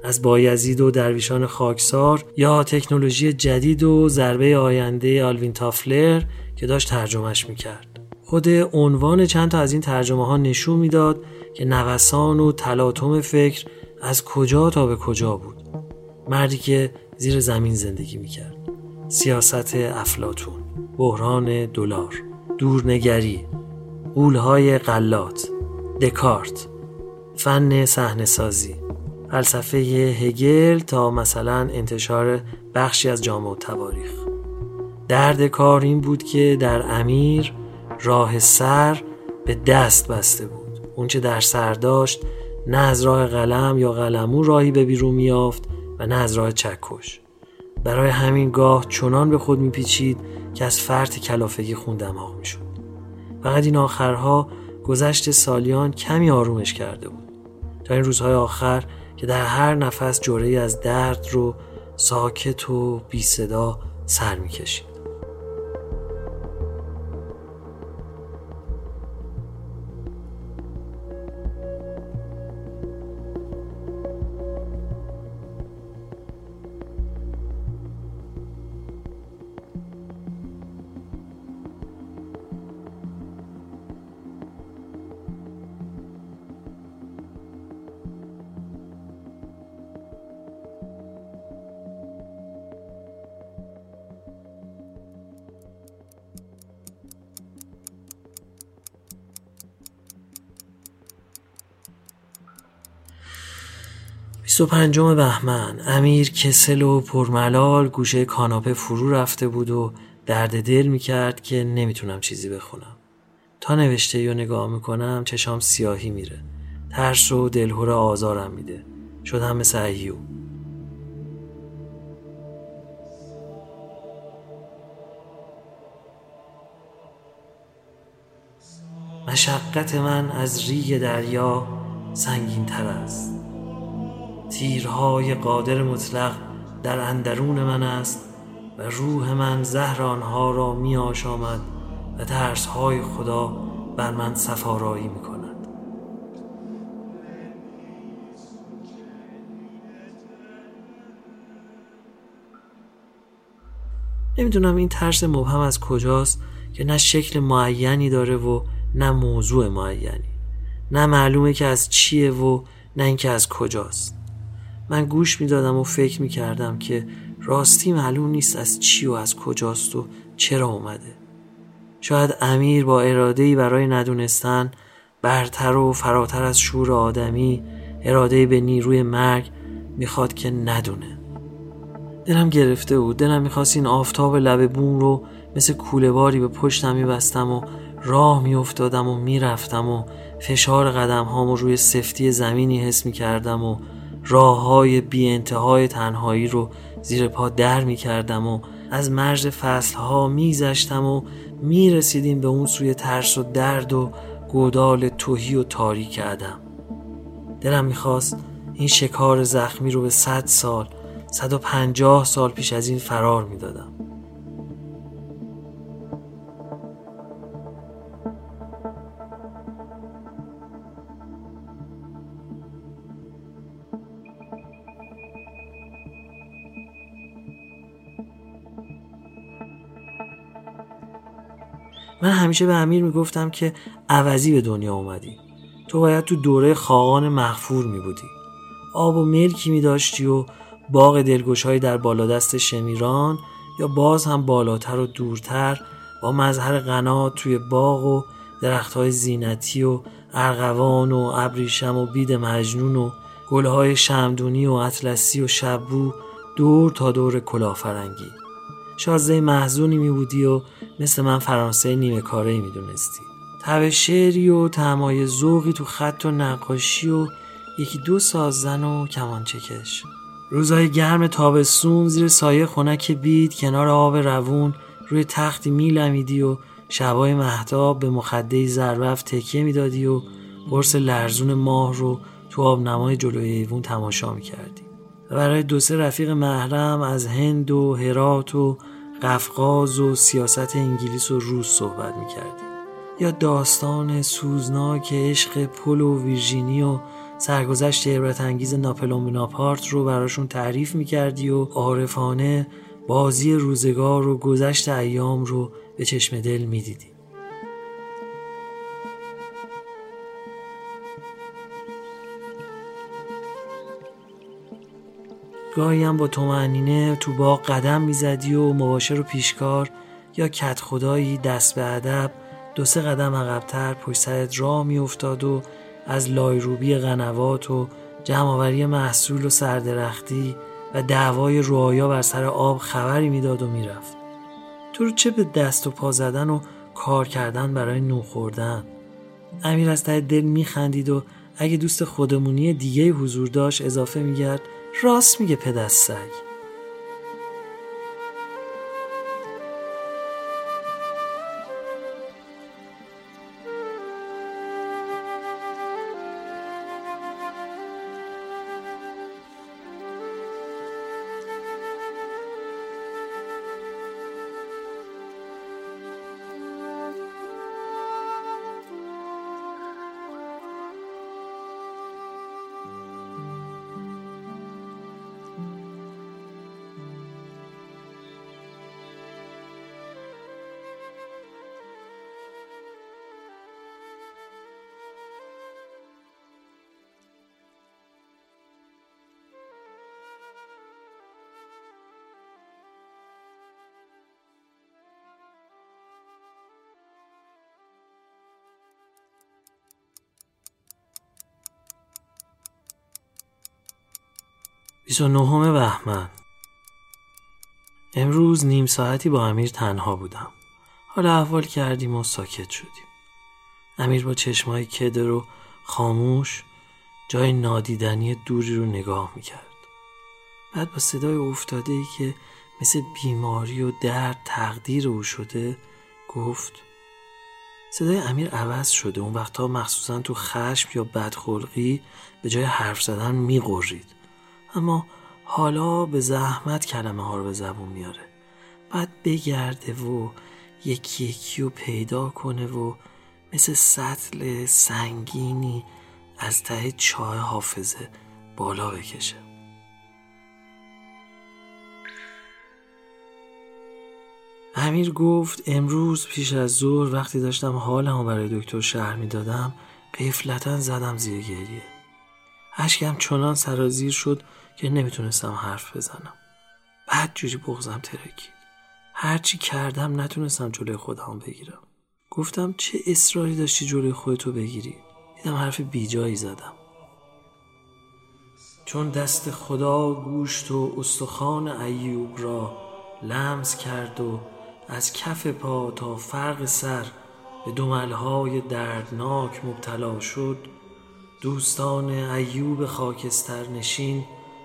از بایزید و درویشان خاکسار یا تکنولوژی جدید و ضربه آینده آلوین تافلر که داشت ترجمهش می‌کرد. خود عنوان چند تا از این ترجمه ها نشون می‌داد که نوسان و تلاطم فکر از کجا تا به کجا بود؟ مردی که زیر زمین زندگی می‌کرد. سیاست افلاتون بحران دلار دورنگری قولهای غلات دکارت فن صحنه سازی فلسفه هگل تا مثلا انتشار بخشی از جامعه و تواریخ. درد کار این بود که در امیر راه سر به دست بسته بود. اونچه در سر داشت نه از راه قلم یا قلمو راهی به بیرون میافت و نه از راه چکش. برای همین گاه چنان به خود میپیچید که از فرط کلافگی خون دماغ می‌شد. فقط این آخرها گذشت سالیان کمی آرومش کرده بود. تا این روزهای آخر که در هر نفس جوره از درد رو ساکت و بی صدا سر می‌کشید. 25 بهمن. امیر کسل و پرملال گوشه کاناپه فرو رفته بود و درد دل می‌کرد که نمی‌تونم چیزی بخونم. تا نوشته یا نگاه می‌کنم چشام سیاهی میره. ترس و دلهور آزارم میده. شدم مثل ایو مشقت من از ریگ دریا سنگین تر است. تیرهای قادر مطلق در اندرون من است و روح من زهر آنها را می آشامد و ترسهای خدا بر من سفارایی می کند. نمی‌دونم این ترس مبهم از کجاست که نه شکل معینی داره و نه موضوع معینی. نه معلومه که از چیه و نه اینکه از کجاست. من گوش می‌دادم و فکر می‌کردم که راستی معلوم نیست از چی و از کجاست و چرا اومده. شاید امیر با ارادهی برای ندونستن برتر و فراتر از شور آدمی اراده به نیروی مرگ می‌خواد که ندونه. دلم گرفته بود. دلم می‌خواست این آفتاب لب بوم رو مثل کوله باری به پشتم میبستم و راه میافتادم و می‌رفتم و فشار قدم هامو روی سفتی زمینی حس می‌کردم و راه های بی انتهای تنهایی رو زیر پا در می کردم و از مرز فصلها میگذشتم و می‌رسیدیم به اون سوی ترس و درد و گودال توهی و تاریک عدم دلم می‌خواست این شکار زخمی رو به صد سال صد و پنجاه سال پیش از این فرار می‌دادم. من همیشه به امیر می‌گفتم که عوضی به دنیا اومدی. تو باید تو دوره خاقان می بودی آب و ملکی می داشتی و باغ دلگوشهایی در بالادست شمیران یا باز هم بالاتر و دورتر با مظهر قنات توی باغ و درختهای زینتی و ارغوان و ابریشم و بید مجنون و گلهای شمدونی و اطلسی و شبو دور تا دور کلافرنگی. شازده محزونی می بودی و مثل من فرانسه نیمه کاره می دونستی. تب شعری و تمای ذوقی تو خط و نقاشی و یکی دو سازن و کمان چکش روزای گرم تابستون زیر سایه خونک بید کنار آب روون روی تختی میلمیدی و شبای مهتاب به مخده زربف تکیه می‌دادی و قرص لرزون ماه رو تو آب نمای جلوی ایوون تماشا می‌کردی و برای دو سه رفیق محرم از هند و هرات و قفقاز و سیاست انگلیس و روس صحبت می‌کردی یا داستان سوزناک عشق پل و ویرژینی و سرگذشت عبرت انگیز ناپلون بناپارت رو براشون تعریف می‌کردی و عارفانه بازی روزگار و گذشت ایام رو به چشم دل می‌دیدی. گاهی هم با تومعنینه تو باغ قدم می‌زدی و مباشر و پیشکار. یا کت خدایی دست به ادب. دو سه قدم عقبتر پشت سرت راه میافتاد و از لایروبی قنوات و جمعآوری محصول و سردرختی و دعوای روایا بر سر آب خبری می‌داد و می‌رفت. تو رو چه به دست و پا زدن و کار کردن برای نو خوردن؟ امیر از ته دل میخندید و اگه دوست خودمونی دیگه حضور داشت اضافه میگرد راست میگه پدر 29 بهمن. امروز نیم ساعتی با امیر تنها بودم. حالا احوال کردیم و ساکت شدیم. امیر با چشمای کدر و خاموش جای نادیدنی دوری رو نگاه می‌کرد. بعد با صدای افتاده ای که مثل بیماری و درد تقدیر او شده گفت صدای امیر عوض شده. اون وقتها مخصوصا تو خشم یا بدخلقی به جای حرف زدن میقرید اما حالا به زحمت کلمه ها رو به زبون میاره. بعد بگرده و یکی یکی رو پیدا کنه و مثل سطل سنگینی از ته چاه حافظه بالا بکشه. امیر گفت امروز پیش از ظهر وقتی داشتم حالمو برای دکتر شهر می‌دادم قفلتا زدم زیر گریه. اشکم چنان سرازیر شد که نمی‌تونستم حرف بزنم. بعد جوری بغزم ترکید. هرچی کردم نتونستم جلوی خودم بگیرم. گفتم چه اصراری داشتی جلوی خودتو بگیری؟ دیدم حرف بیجایی زدم. چون دست خدا گوشت و استخوان ایوب را لمس کرد و از کف پا تا فرق سر به دملهای دردناک مبتلا شد دوستان ایوب خاکستر نشین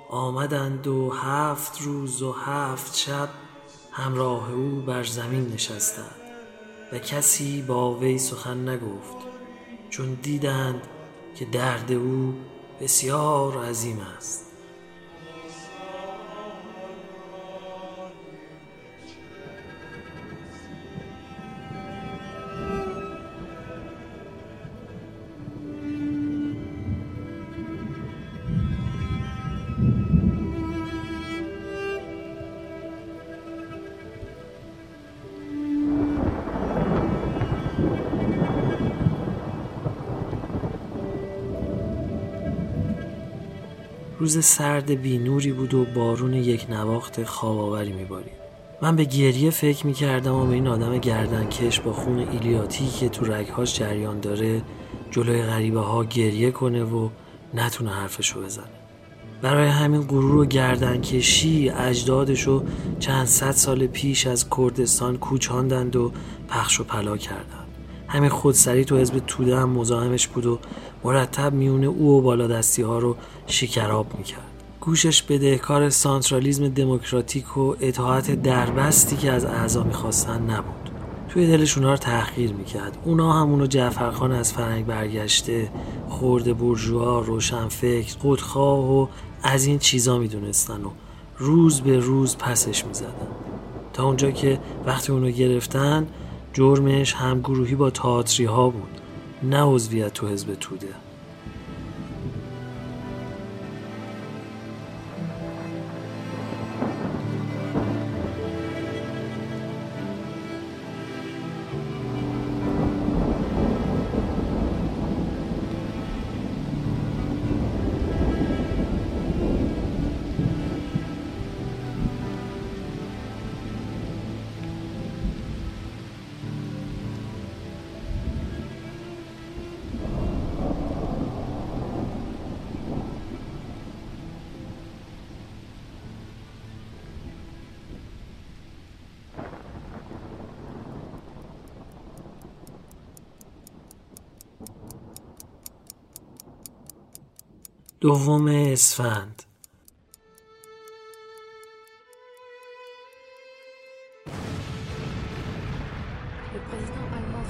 آمدند و هفت روز و هفت شب همراه او بر زمین نشستند و کسی با وی سخن نگفت چون دیدند که درد او بسیار عظیم است. روز سرد بی نوری بود و بارون یک نواخت خواباوری میبارید. من به گریه فکر می‌کردم و به این آدم گردنکش با خون ایلیاتی که تو رگهاش جریان داره جلوی غریبه ها گریه کنه و نتونه حرفشو بزنه. برای همین غرور و گردنکشی اجدادشو چند صد سال پیش از کردستان کوچاندند و پخش و پلا کردند. همین خودسری تو حزب توده هم مزاحمش بود و مرتب میونه او و بالادستی ها رو شکراب می‌کرد. گوشش بدهکار سانترالیزم دموکراتیک و اطاعت دربستی که از اعضا می‌خواستن نبود. توی دلش اونا رو تحقیر می‌کرد. اونا هم اونو جعفرخان از فرنگ برگشته خورده برجوها روشنفکر خودخواه و از این چیزا می‌دونستن و روز به روز پسش می‌زدن. تا اونجا که وقتی اونو گرفتن جرمش همگروهی با تئاتری ها بود. نه عضویت تو حزب توده. دوم اسفند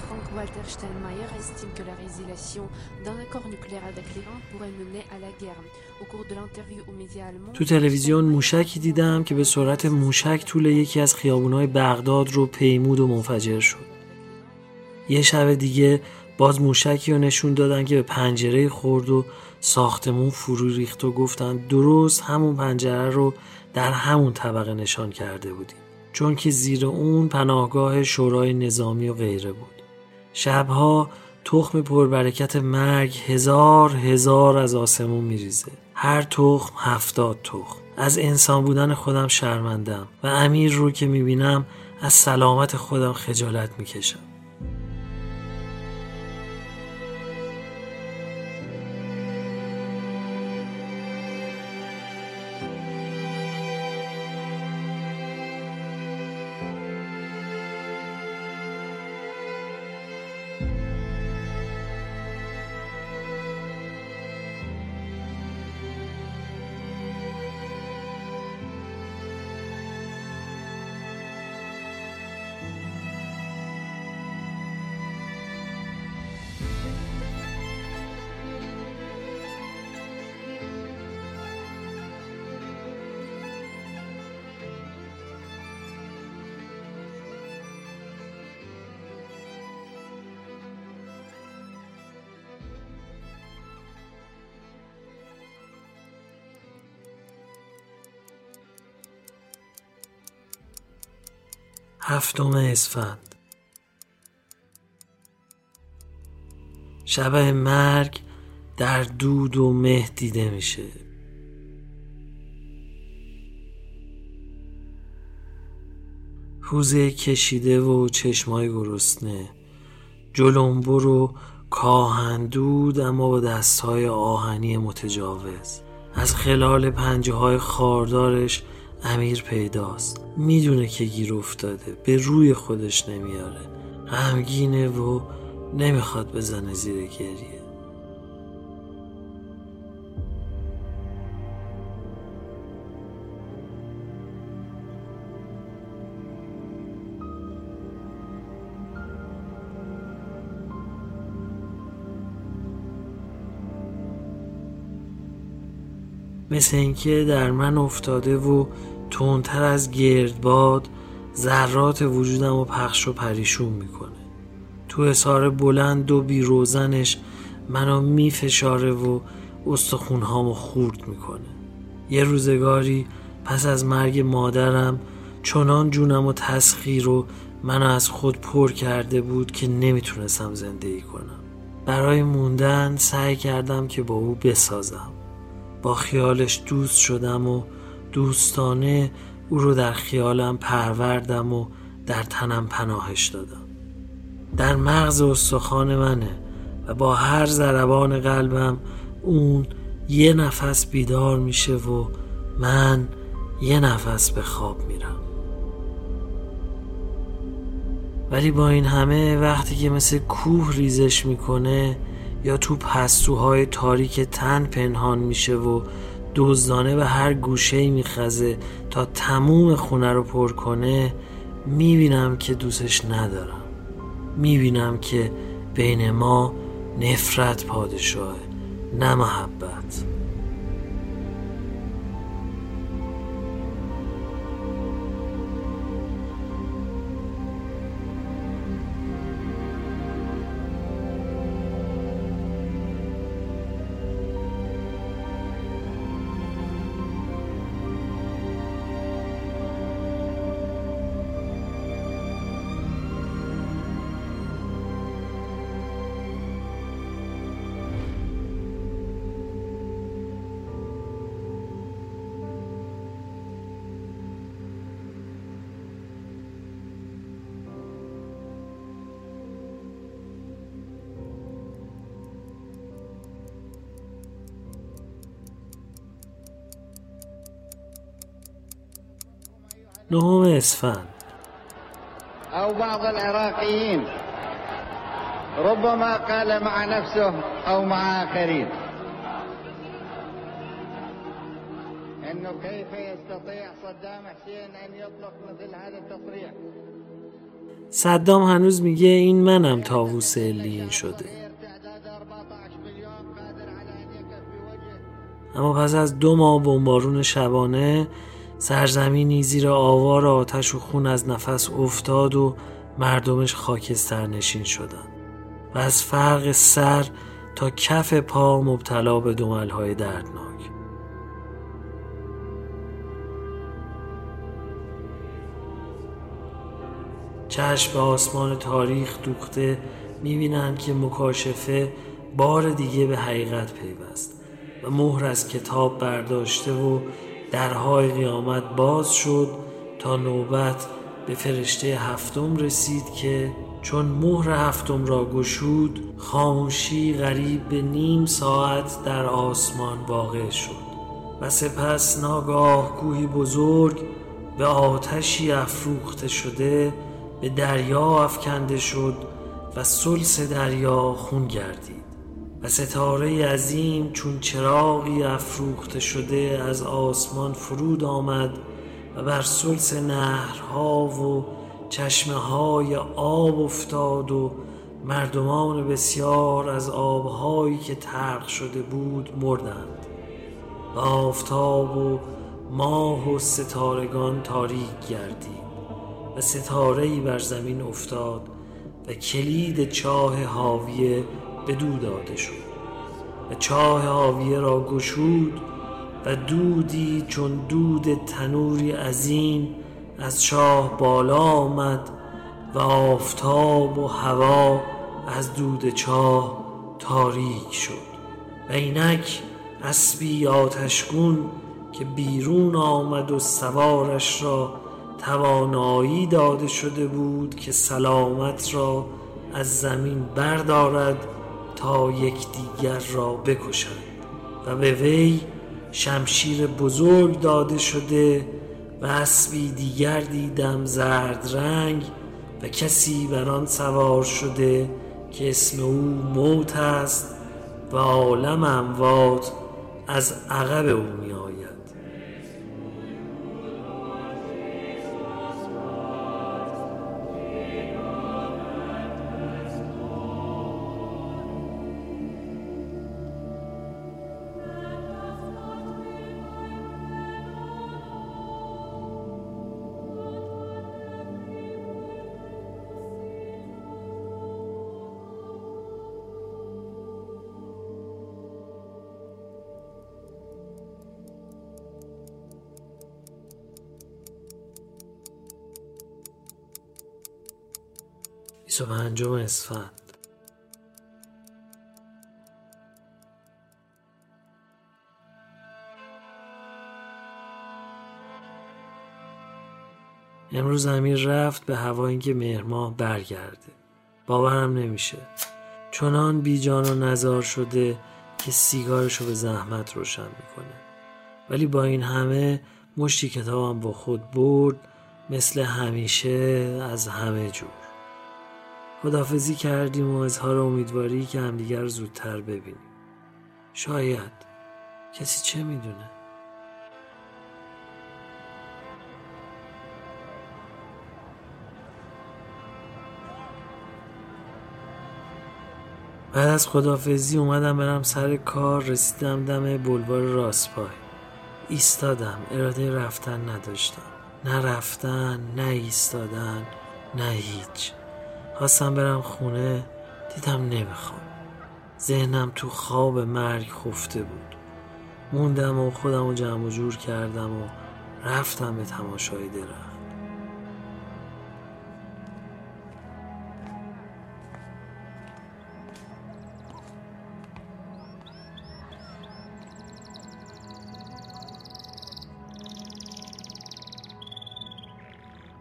Frank-Walter Steinmeier estime que la résiliation d'un accord nucléaire avec l'Iran pourrait mener à la guerre. Au cours de l'interview aux médias allemands, تو تلویزیون موشکی دیدم که به سرعت موشک طول یکی از خیابونهای بغداد رو پیمود و منفجر شد یه شب دیگه باز موشکی رو نشون دادن که به پنجره خورد و ساختمون فرو ریخت و گفتن درست همون پنجره رو در همون طبقه نشان کرده بودیم. چون که زیر اون پناهگاه شورای نظامی و غیره بود. شبها تخم پربرکت مرگ هزار هزار از آسمون میریزه. هر تخم هفتاد تخم. از انسان بودن خودم شرمندم و امیر رو که می‌بینم از سلامت خودم خجالت می‌کشم. هفتم اسفند. شبه مرگ در دود و مه دیده میشه. پوزه کشیده و چشمای گرسنه. جلنبر و کاهندود اما با دستهای آهنی متجاوز. از خلال پنجه های خاردارش امیر پیداست. می‌دونه که گیر افتاده به روی خودش نمیاره. همگینه و نمی‌خواد بزنه زیر گریه. مثل اینکه در من افتاده و تندتر از گردباد ذرات وجودم رو پخش و پریشون می‌کنه. تو اصار بلند و بیروزنش منو میفشاره و استخونهامو خورد می‌کنه. یه روزگاری پس از مرگ مادرم چنان جونم و تسخیر و منو از خود پر کرده بود که نمی‌تونستم زندگی کنم. برای موندن سعی کردم که با او بسازم. با خیالش دوست شدم و دوستانه او رو در خیالم پروردم و در تنم پناهش دادم. در مغز استخوان منه و با هر ضربان قلبم اون یه نفس بیدار میشه و من یه نفس به خواب میرم. ولی با این همه وقتی که مثل کوه ریزش می‌کنه یا تو پستوهای تاریک تن پنهان میشه و دزدانه به هر گوشه میخزه تا تموم خونه رو پر کنه می‌بینم که دوستش ندارم. می‌بینم که بین ما نفرت پادشاهه نه محبت. نهم اسفند. أو بعض العراقيين ربما قال مع نفسه أو مع آخرين. أنه كيف يستطيع صدام حسين أن يطلق مثل هذا التصريح؟ صدام هنوز میگه این منم تاووس الین شده. ارتعداد 14 مليون قادر على أن يكفي وجه اما پس از دو ماه بمبارون شبانه سرزمینی زیر آوار آتش و خون از نفس افتاد و مردمش خاکستر نشین شدن و از فرق سر تا کف پا مبتلا به دملهای دردناک. چشم به آسمان تاریخ دوخته می‌بینند که مکاشفه بار دیگه به حقیقت پیوست و مهر از کتاب برداشته و درهای قیامت باز شد تا نوبت به فرشته هفتم رسید که چون مهر هفتم را گشود خاموشی غریب به نیم ساعت در آسمان واقع شد. و سپس ناگاه کوهی بزرگ به آتشی افروخته شده به دریا افکنده شد و سلس دریا خون گردید. و ستاره عظیم چون چراغی افروخته شده از آسمان فرود آمد و بر سلس نهرها و چشمه های آب افتاد و مردمان بسیار از آبهایی که ترق شده بود مردند و آفتاب و ماه و ستارگان تاریک گردید و ستاره بر زمین افتاد و کلید چاه حاویه به دو داده شد و چاه حاویه را گشود و دودی چون دود تنوری عظیم از چاه بالا آمد و آفتاب و هوا از دود چاه تاریک شد و اینک اسبی آتشگون که بیرون آمد و سوارش را توانایی داده شده بود که سلامت را از زمین بردارد تا یکدیگر را بکشند و به وی شمشیر بزرگ داده شده و اسبی دیگر دیدم زرد رنگ و کسی بر آن سوار شده که اسم او موت است و عالم اموات از عقب او می 25 اسفند. امروز امیر رفت به هوا اینکه مهرماه برگرده. باورم نمیشه. چنان بیجان و نزار شده که سیگارشو به زحمت روشن می‌کنه. ولی با این همه مشتی کتابم با خود برد مثل همیشه از همه جور. خدافزی کردیم و اظهار امیدواری که همدیگر زودتر ببینیم. شاید کسی چه می‌دونه؟ بعد از خدافزی اومدم برم سر کار رسیدم دم بلوار راسپای. ایستادم اراده رفتن نداشتم. نه رفتن نه ایستادن نه هیچ. خواستم برم خونه دیدم نمی‌خوام. ذهنم تو خواب مرگ خفته بود. موندم و خودم رو جمع و جور کردم و رفتم به تماشای درخت.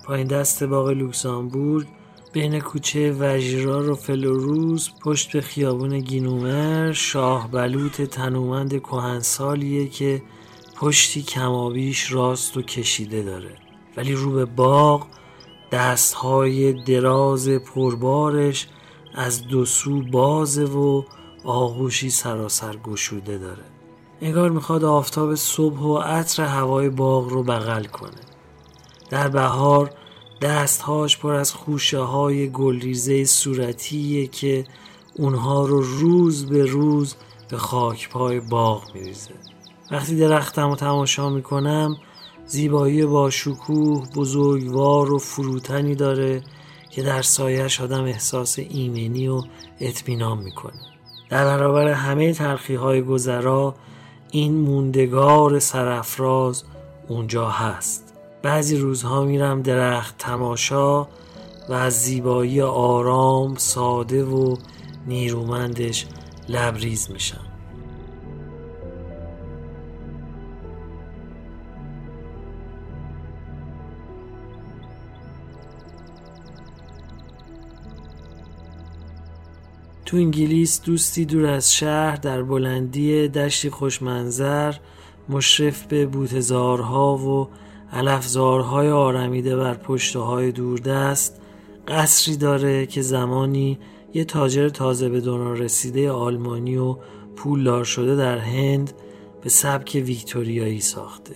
پایین دست باغ لوکسامبورگ بین کوچه وژیرار و فلوروز پشت به خیابون گینمر شاه بلوط تنومند کهنسالیه که پشتی کمابیش راست و کشیده داره. ولی رو به باغ دستهای دراز پربارش از دو سو بازه و آغوشی سراسر گشوده داره. انگار می‌خواد آفتاب صبح و عطر هوای باغ رو بغل کنه. در بهار دستهاش پر از خوشه های گلریزه صورتیه که اونها رو روز به روز به خاک پای باغ میریزه. وقتی درختم رو تماشا می‌کنم زیبایی با شکوه بزرگوار و فروتنی داره که در سایش آدم احساس ایمنی و اطمینان می‌کنه. در برابر همه تلخی های گذرا این موندگار سرافراز اونجا هست. بعضی روزها میرم درخت تماشا و از زیبایی آرام ساده و نیرومندش لبریز میشم. تو انگلیس دوستی دور از شهر در بلندی دشتی خوشمنظر مشرف به بوتزارها و علفزارهای آرمیده بر پشته های دوردست قصری داره که زمانی یه تاجر تازه به دنیا رسیده آلمانی و پولدار شده در هند به سبک ویکتوریایی ساخته.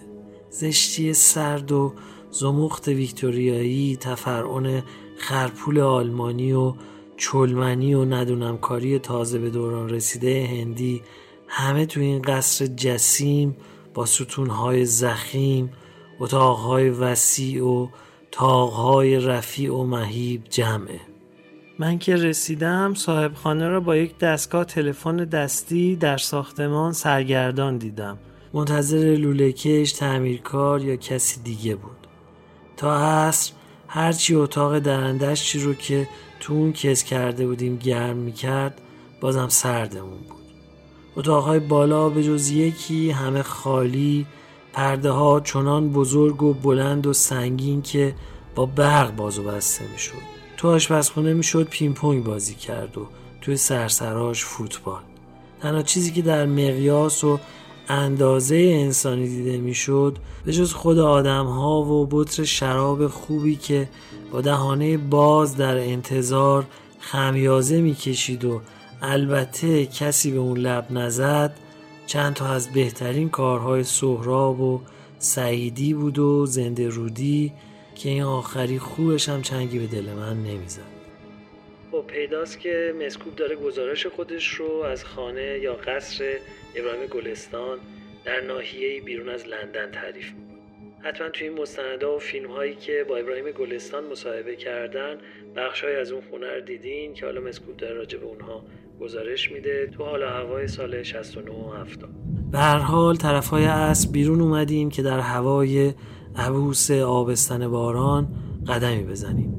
زشتی سرد و زمخت ویکتوریایی تفرعون خرپول آلمانی و چلمنی و ندونمکاری تازه به دوران رسیده هندی همه تو این قصر جسیم با ستونهای زخیم اتاقهای وسیع و تاقهای رفیع و مهیب جمعه. من که رسیدم صاحب خانه را با یک دستگاه تلفن دستی در ساختمان سرگردان دیدم. منتظر لولهکش تعمیرکار یا کسی دیگه بود. تا عصر هرچی اتاق درندش چی رو که تو اون کس کرده بودیم گرم می‌کرد بازم سردمون بود. اتاقهای بالا به جز یکی همه خالی پرده ها چنان بزرگ و بلند و سنگین که با برق باز و بسته می‌شد. تو آشپزخونه می‌شد پینگ بازی کرد و توی سرسراش فوتبال. تنها چیزی که در مقیاس و اندازه انسانی دیده می‌شد به جز خود آدم ها و بطر شراب خوبی که با دهانه باز در انتظار خمیازه می‌کشید و البته کسی به اون لب نزد چند تا از بهترین کارهای سهراب و سعیدی بود و زنده رودی که این آخری خوبش هم چنگی به دل من نمی‌زد. خب پیداست که مسکوب داره گزارش خودش رو از خانه یا قصر ابراهیم گلستان در ناحیه بیرون از لندن تعریف می‌کنه. حتما توی این مستنده و فیلم هایی که با ابراهیم گلستان مصاحبه کردن بخشهایی از اون خونه رو دیدین که حالا مسکوب داره راجع به اونها گزارش میده تو حالا هوای سال 69 و 70 به هر حال طرف های بیرون اومدیم که در هوای عبوس آبستن باران قدمی بزنیم.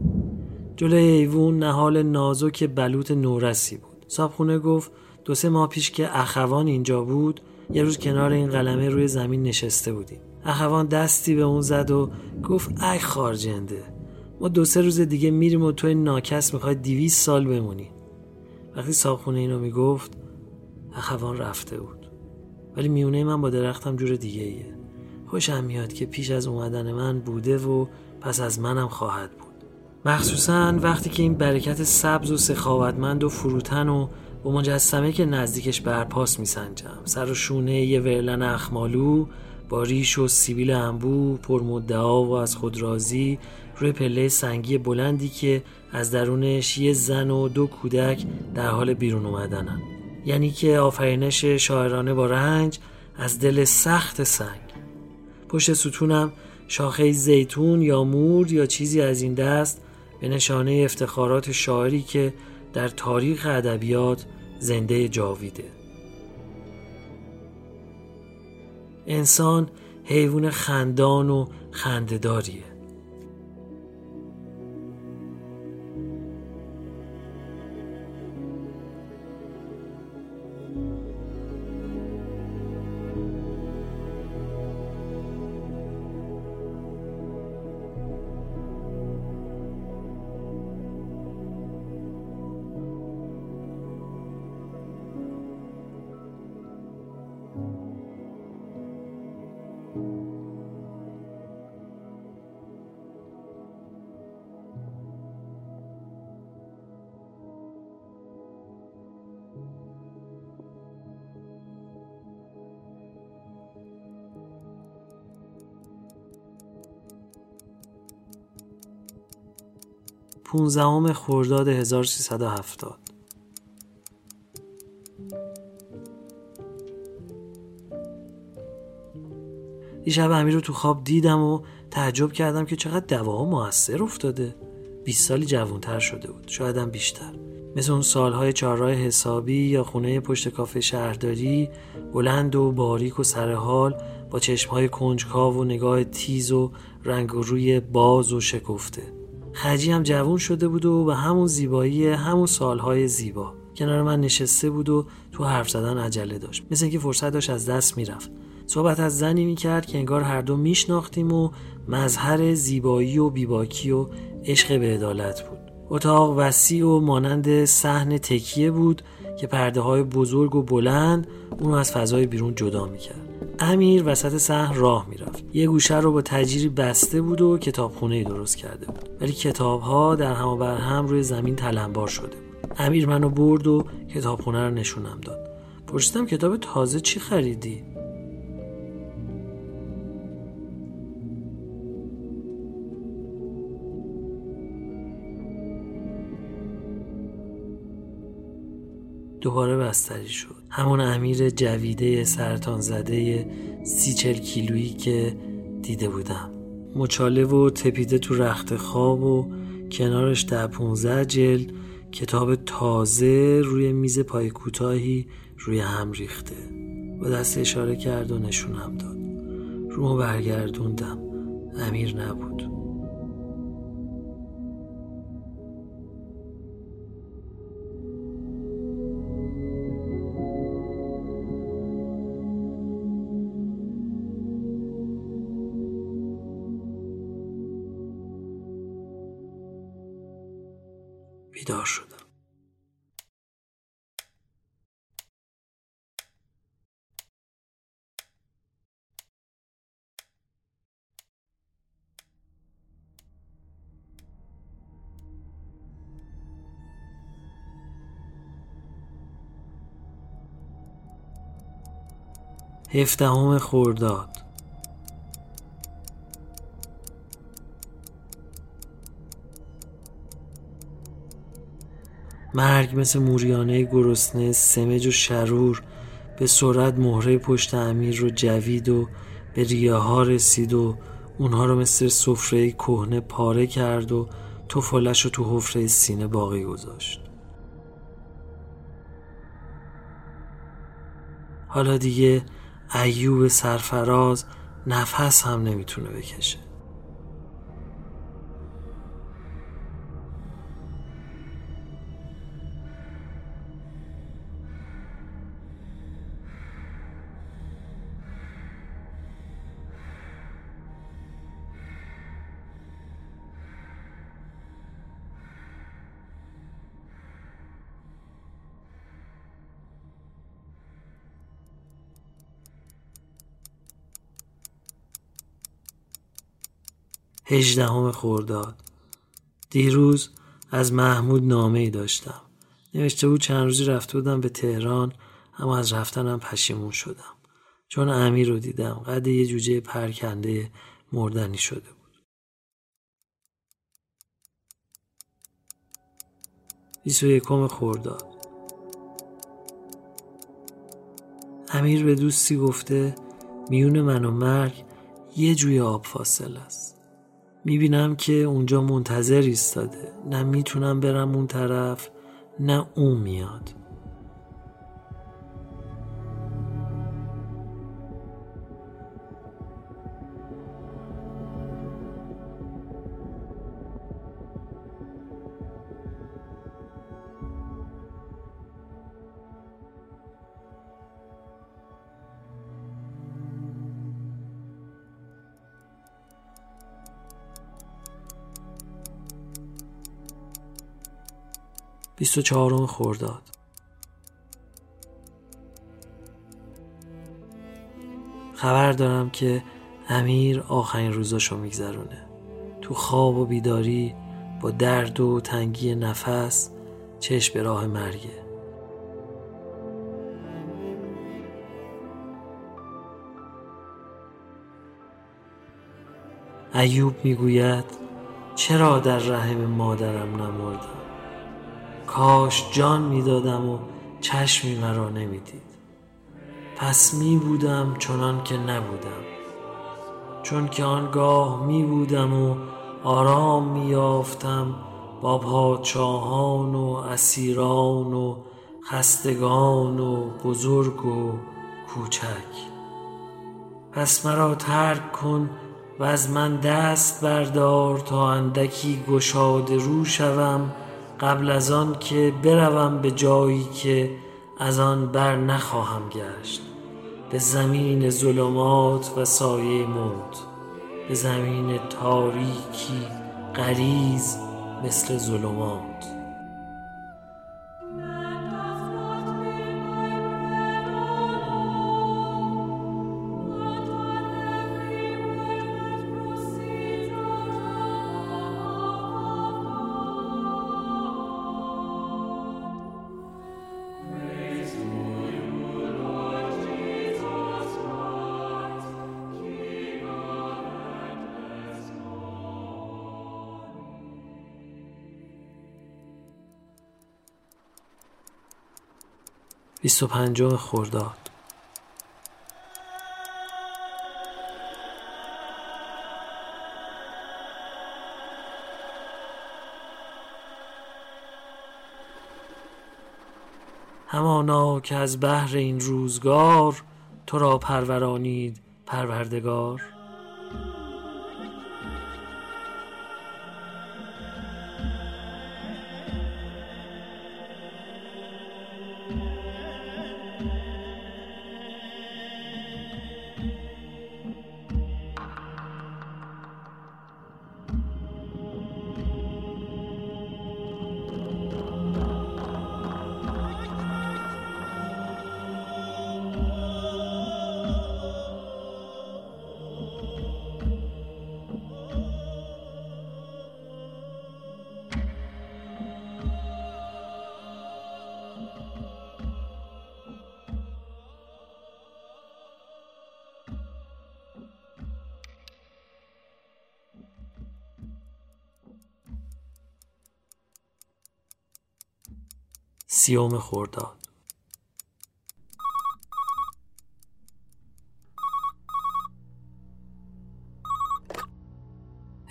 جلوی ایوون نهال نازک بلوط نورسی بود. صابخونه گفت دو سه ماه پیش که اخوان اینجا بود یه روز کنار این قلمه روی زمین نشسته بودیم. اخوان دستی به اون زد و گفت ای خارجنده ما دو سه روز دیگه میریم و تو ناکس می‌خوای دیویس سال بمونی. وقتی صابخونه اینو می‌گفت اخوان رفته بود. ولی میونه من با درختم جور دیگه ایه خوشم میاد که پیش از اومدن من بوده و پس از منم خواهد بود. مخصوصا وقتی که این برکت سبز و سخاوتمند و فروتن و با مجسمه که نزدیکش برپاس میسنجم سر و شونه یه ورلن اخمالو با ریش و سیبیل انبو پرمدعا و از خود راضی روی پله سنگی بلندی که از درونش یه زن و دو کودک در حال بیرون اومدنن. یعنی که آفرینش شاعرانه با رنج از دل سخت سنگ. پشت ستونم شاخه زیتون یا مور یا چیزی از این دست به نشانه افتخارات شاعری که در تاریخ ادبیات زنده جاویده. انسان حیوان خندان و خندهداریه. پونزدهم خرداد 1370 دیشب امیر رو تو خواب دیدم و تعجب کردم که چقدر دواها موثر افتاده. 20 سالی جوانتر شده بود شایدم بیشتر. مثل اون سالهای چهارراه حسابی یا خونه پشت کافه شهرداری بلند و باریک و سرحال با چشمهای کنجکاو و نگاه تیز و رنگ روی باز و شکفته. خجی هم جوون شده بود و به همون زیبایی همون سالهای زیبا. کنار من نشسته بود و تو حرف زدن عجله داشت. مثل اینکه فرصت داشت از دست می‌رفت. صحبت از زنی می‌کرد که انگار هر دو میشناختیم و مظهر زیبایی و بیباکی و عشق به عدالت بود. اتاق وسیع و مانند صحن تکیه بود که پرده های بزرگ و بلند اونو از فضای بیرون جدا می‌کرد. امیر وسط صحن راه می‌رفت. یه گوشه رو با تجیری بسته بود و کتابخونه درست کرده بود. ولی کتاب ها در هم و بر هم روی زمین تلمبار شده بود. امیر منو برد و کتابخونه رو نشونم داد. پرسیدم کتاب تازه چی خریدی؟ دوباره بستری شد. همون امیر جویده سرطان زده سی چل کیلویی که دیده بودم. مچاله و تپیده تو رخت خواب و کنارش در پونزه جلد کتاب تازه روی میز پای کوتاهی روی هم ریخته. با دست اشاره کرد و نشونم داد. رومو برگردوندم. امیر نبود. بیدار شدم. هفدهم خرداد مرگ مثل موریانه گرسنه سمج و شرور. به سرعت مهره پشت امیر رو جوید و به ریه ها رسید و اونها رو مثل سفره کهنه پاره کرد و توفالش رو تو حفره سینه باقی گذاشت. حالا دیگه ایوب سرفراز نفس هم نمی‌تونه بکشه. هجدهم خورداد دیروز از محمود نامه ای داشتم. نوشته بود چند روزی رفته بودم به تهران اما از رفتنم پشیمون شدم. چون امیر رو دیدم قد یه جوجه پرکنده مردنی شده بود. 21 خورداد امیر به دوستی گفته میون من و مرگ یه جوی آب فاصل است. می‌بینم که اونجا منتظر ایستاده. نه می‌تونم برم اون طرف نه اون میاد. بیست و چهارم خورداد خبر دارم که امیر آخرین روزاشو میگذرونه. تو خواب و بیداری با درد و تنگی نفس چشم به راه مرگه. ایوب می‌گوید چرا در رحم مادرم نمردم؟ کاش جان می‌دادم و چشمی مرا نمی‌دید. پس می بودم چنان که نبودم. چون که آنگاه می بودم و آرام می یافتم با پادشاهان و اسیران و خستگان و بزرگ و کوچک. پس مرا ترک کن و از من دست بردار تا اندکی گشاده رو شوم قبل از آن که بروم به جایی که از آن بر نخواهم گشت. به زمین ظلمات و سایه موت به زمین تاریکی غریز مثل ظلمات. بیست و پنجم خورداد همانا که از بحر این روزگار تو را پرورانید پروردگار. سیوم خورداد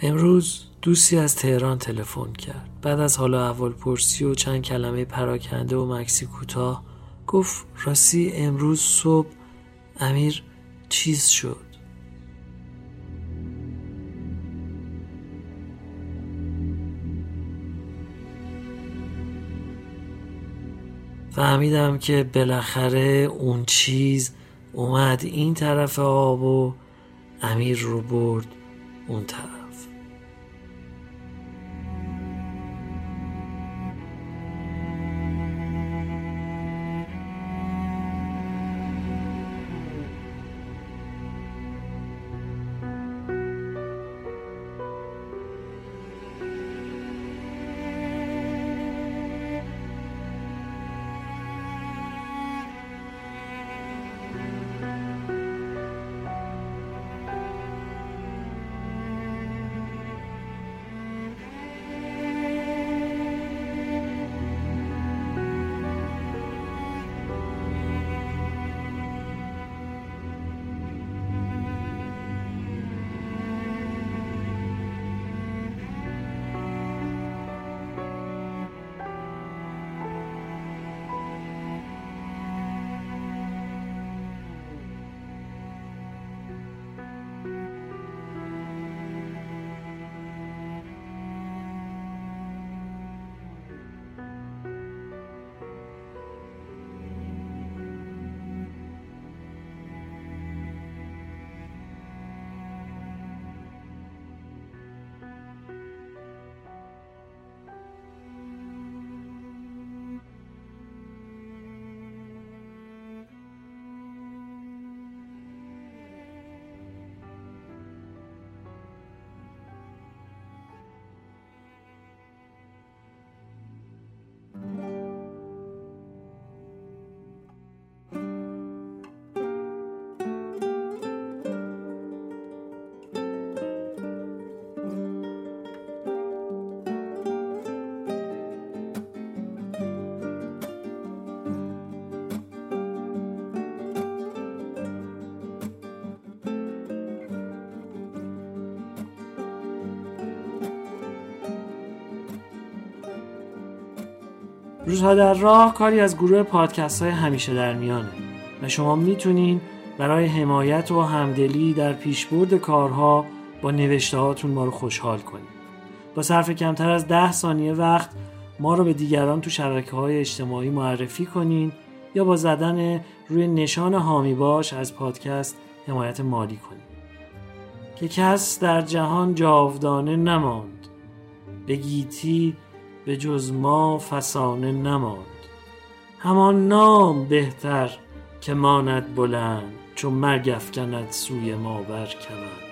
امروز دوستی از تهران تلفن کرد. بعد از حالا اول پرسی و چند کلمه پراکنده و مکسی کوتاه گفت راستی امروز صبح امیر چیز شد. فهمیدم که بالاخره اون چیز اومد این طرف آب و امیر رو برد اون طرف. روزها در راه کاری از گروه پادکست های همیشه در میانه و شما می‌تونین برای حمایت و همدلی در پیشبرد کارها با نوشته هاتون ما رو خوشحال کنید. با صرف کمتر از ده ثانیه وقت ما رو به دیگران تو شبکه های اجتماعی معرفی کنین یا با زدن روی نشان حامی باش از پادکست حمایت مالی کنید که کس در جهان جاودانه نماند. به گیتی به جز ما فسانه نماند. همان نام بهتر که ماند بلند چون مرگ افکند سوی ما بر کمند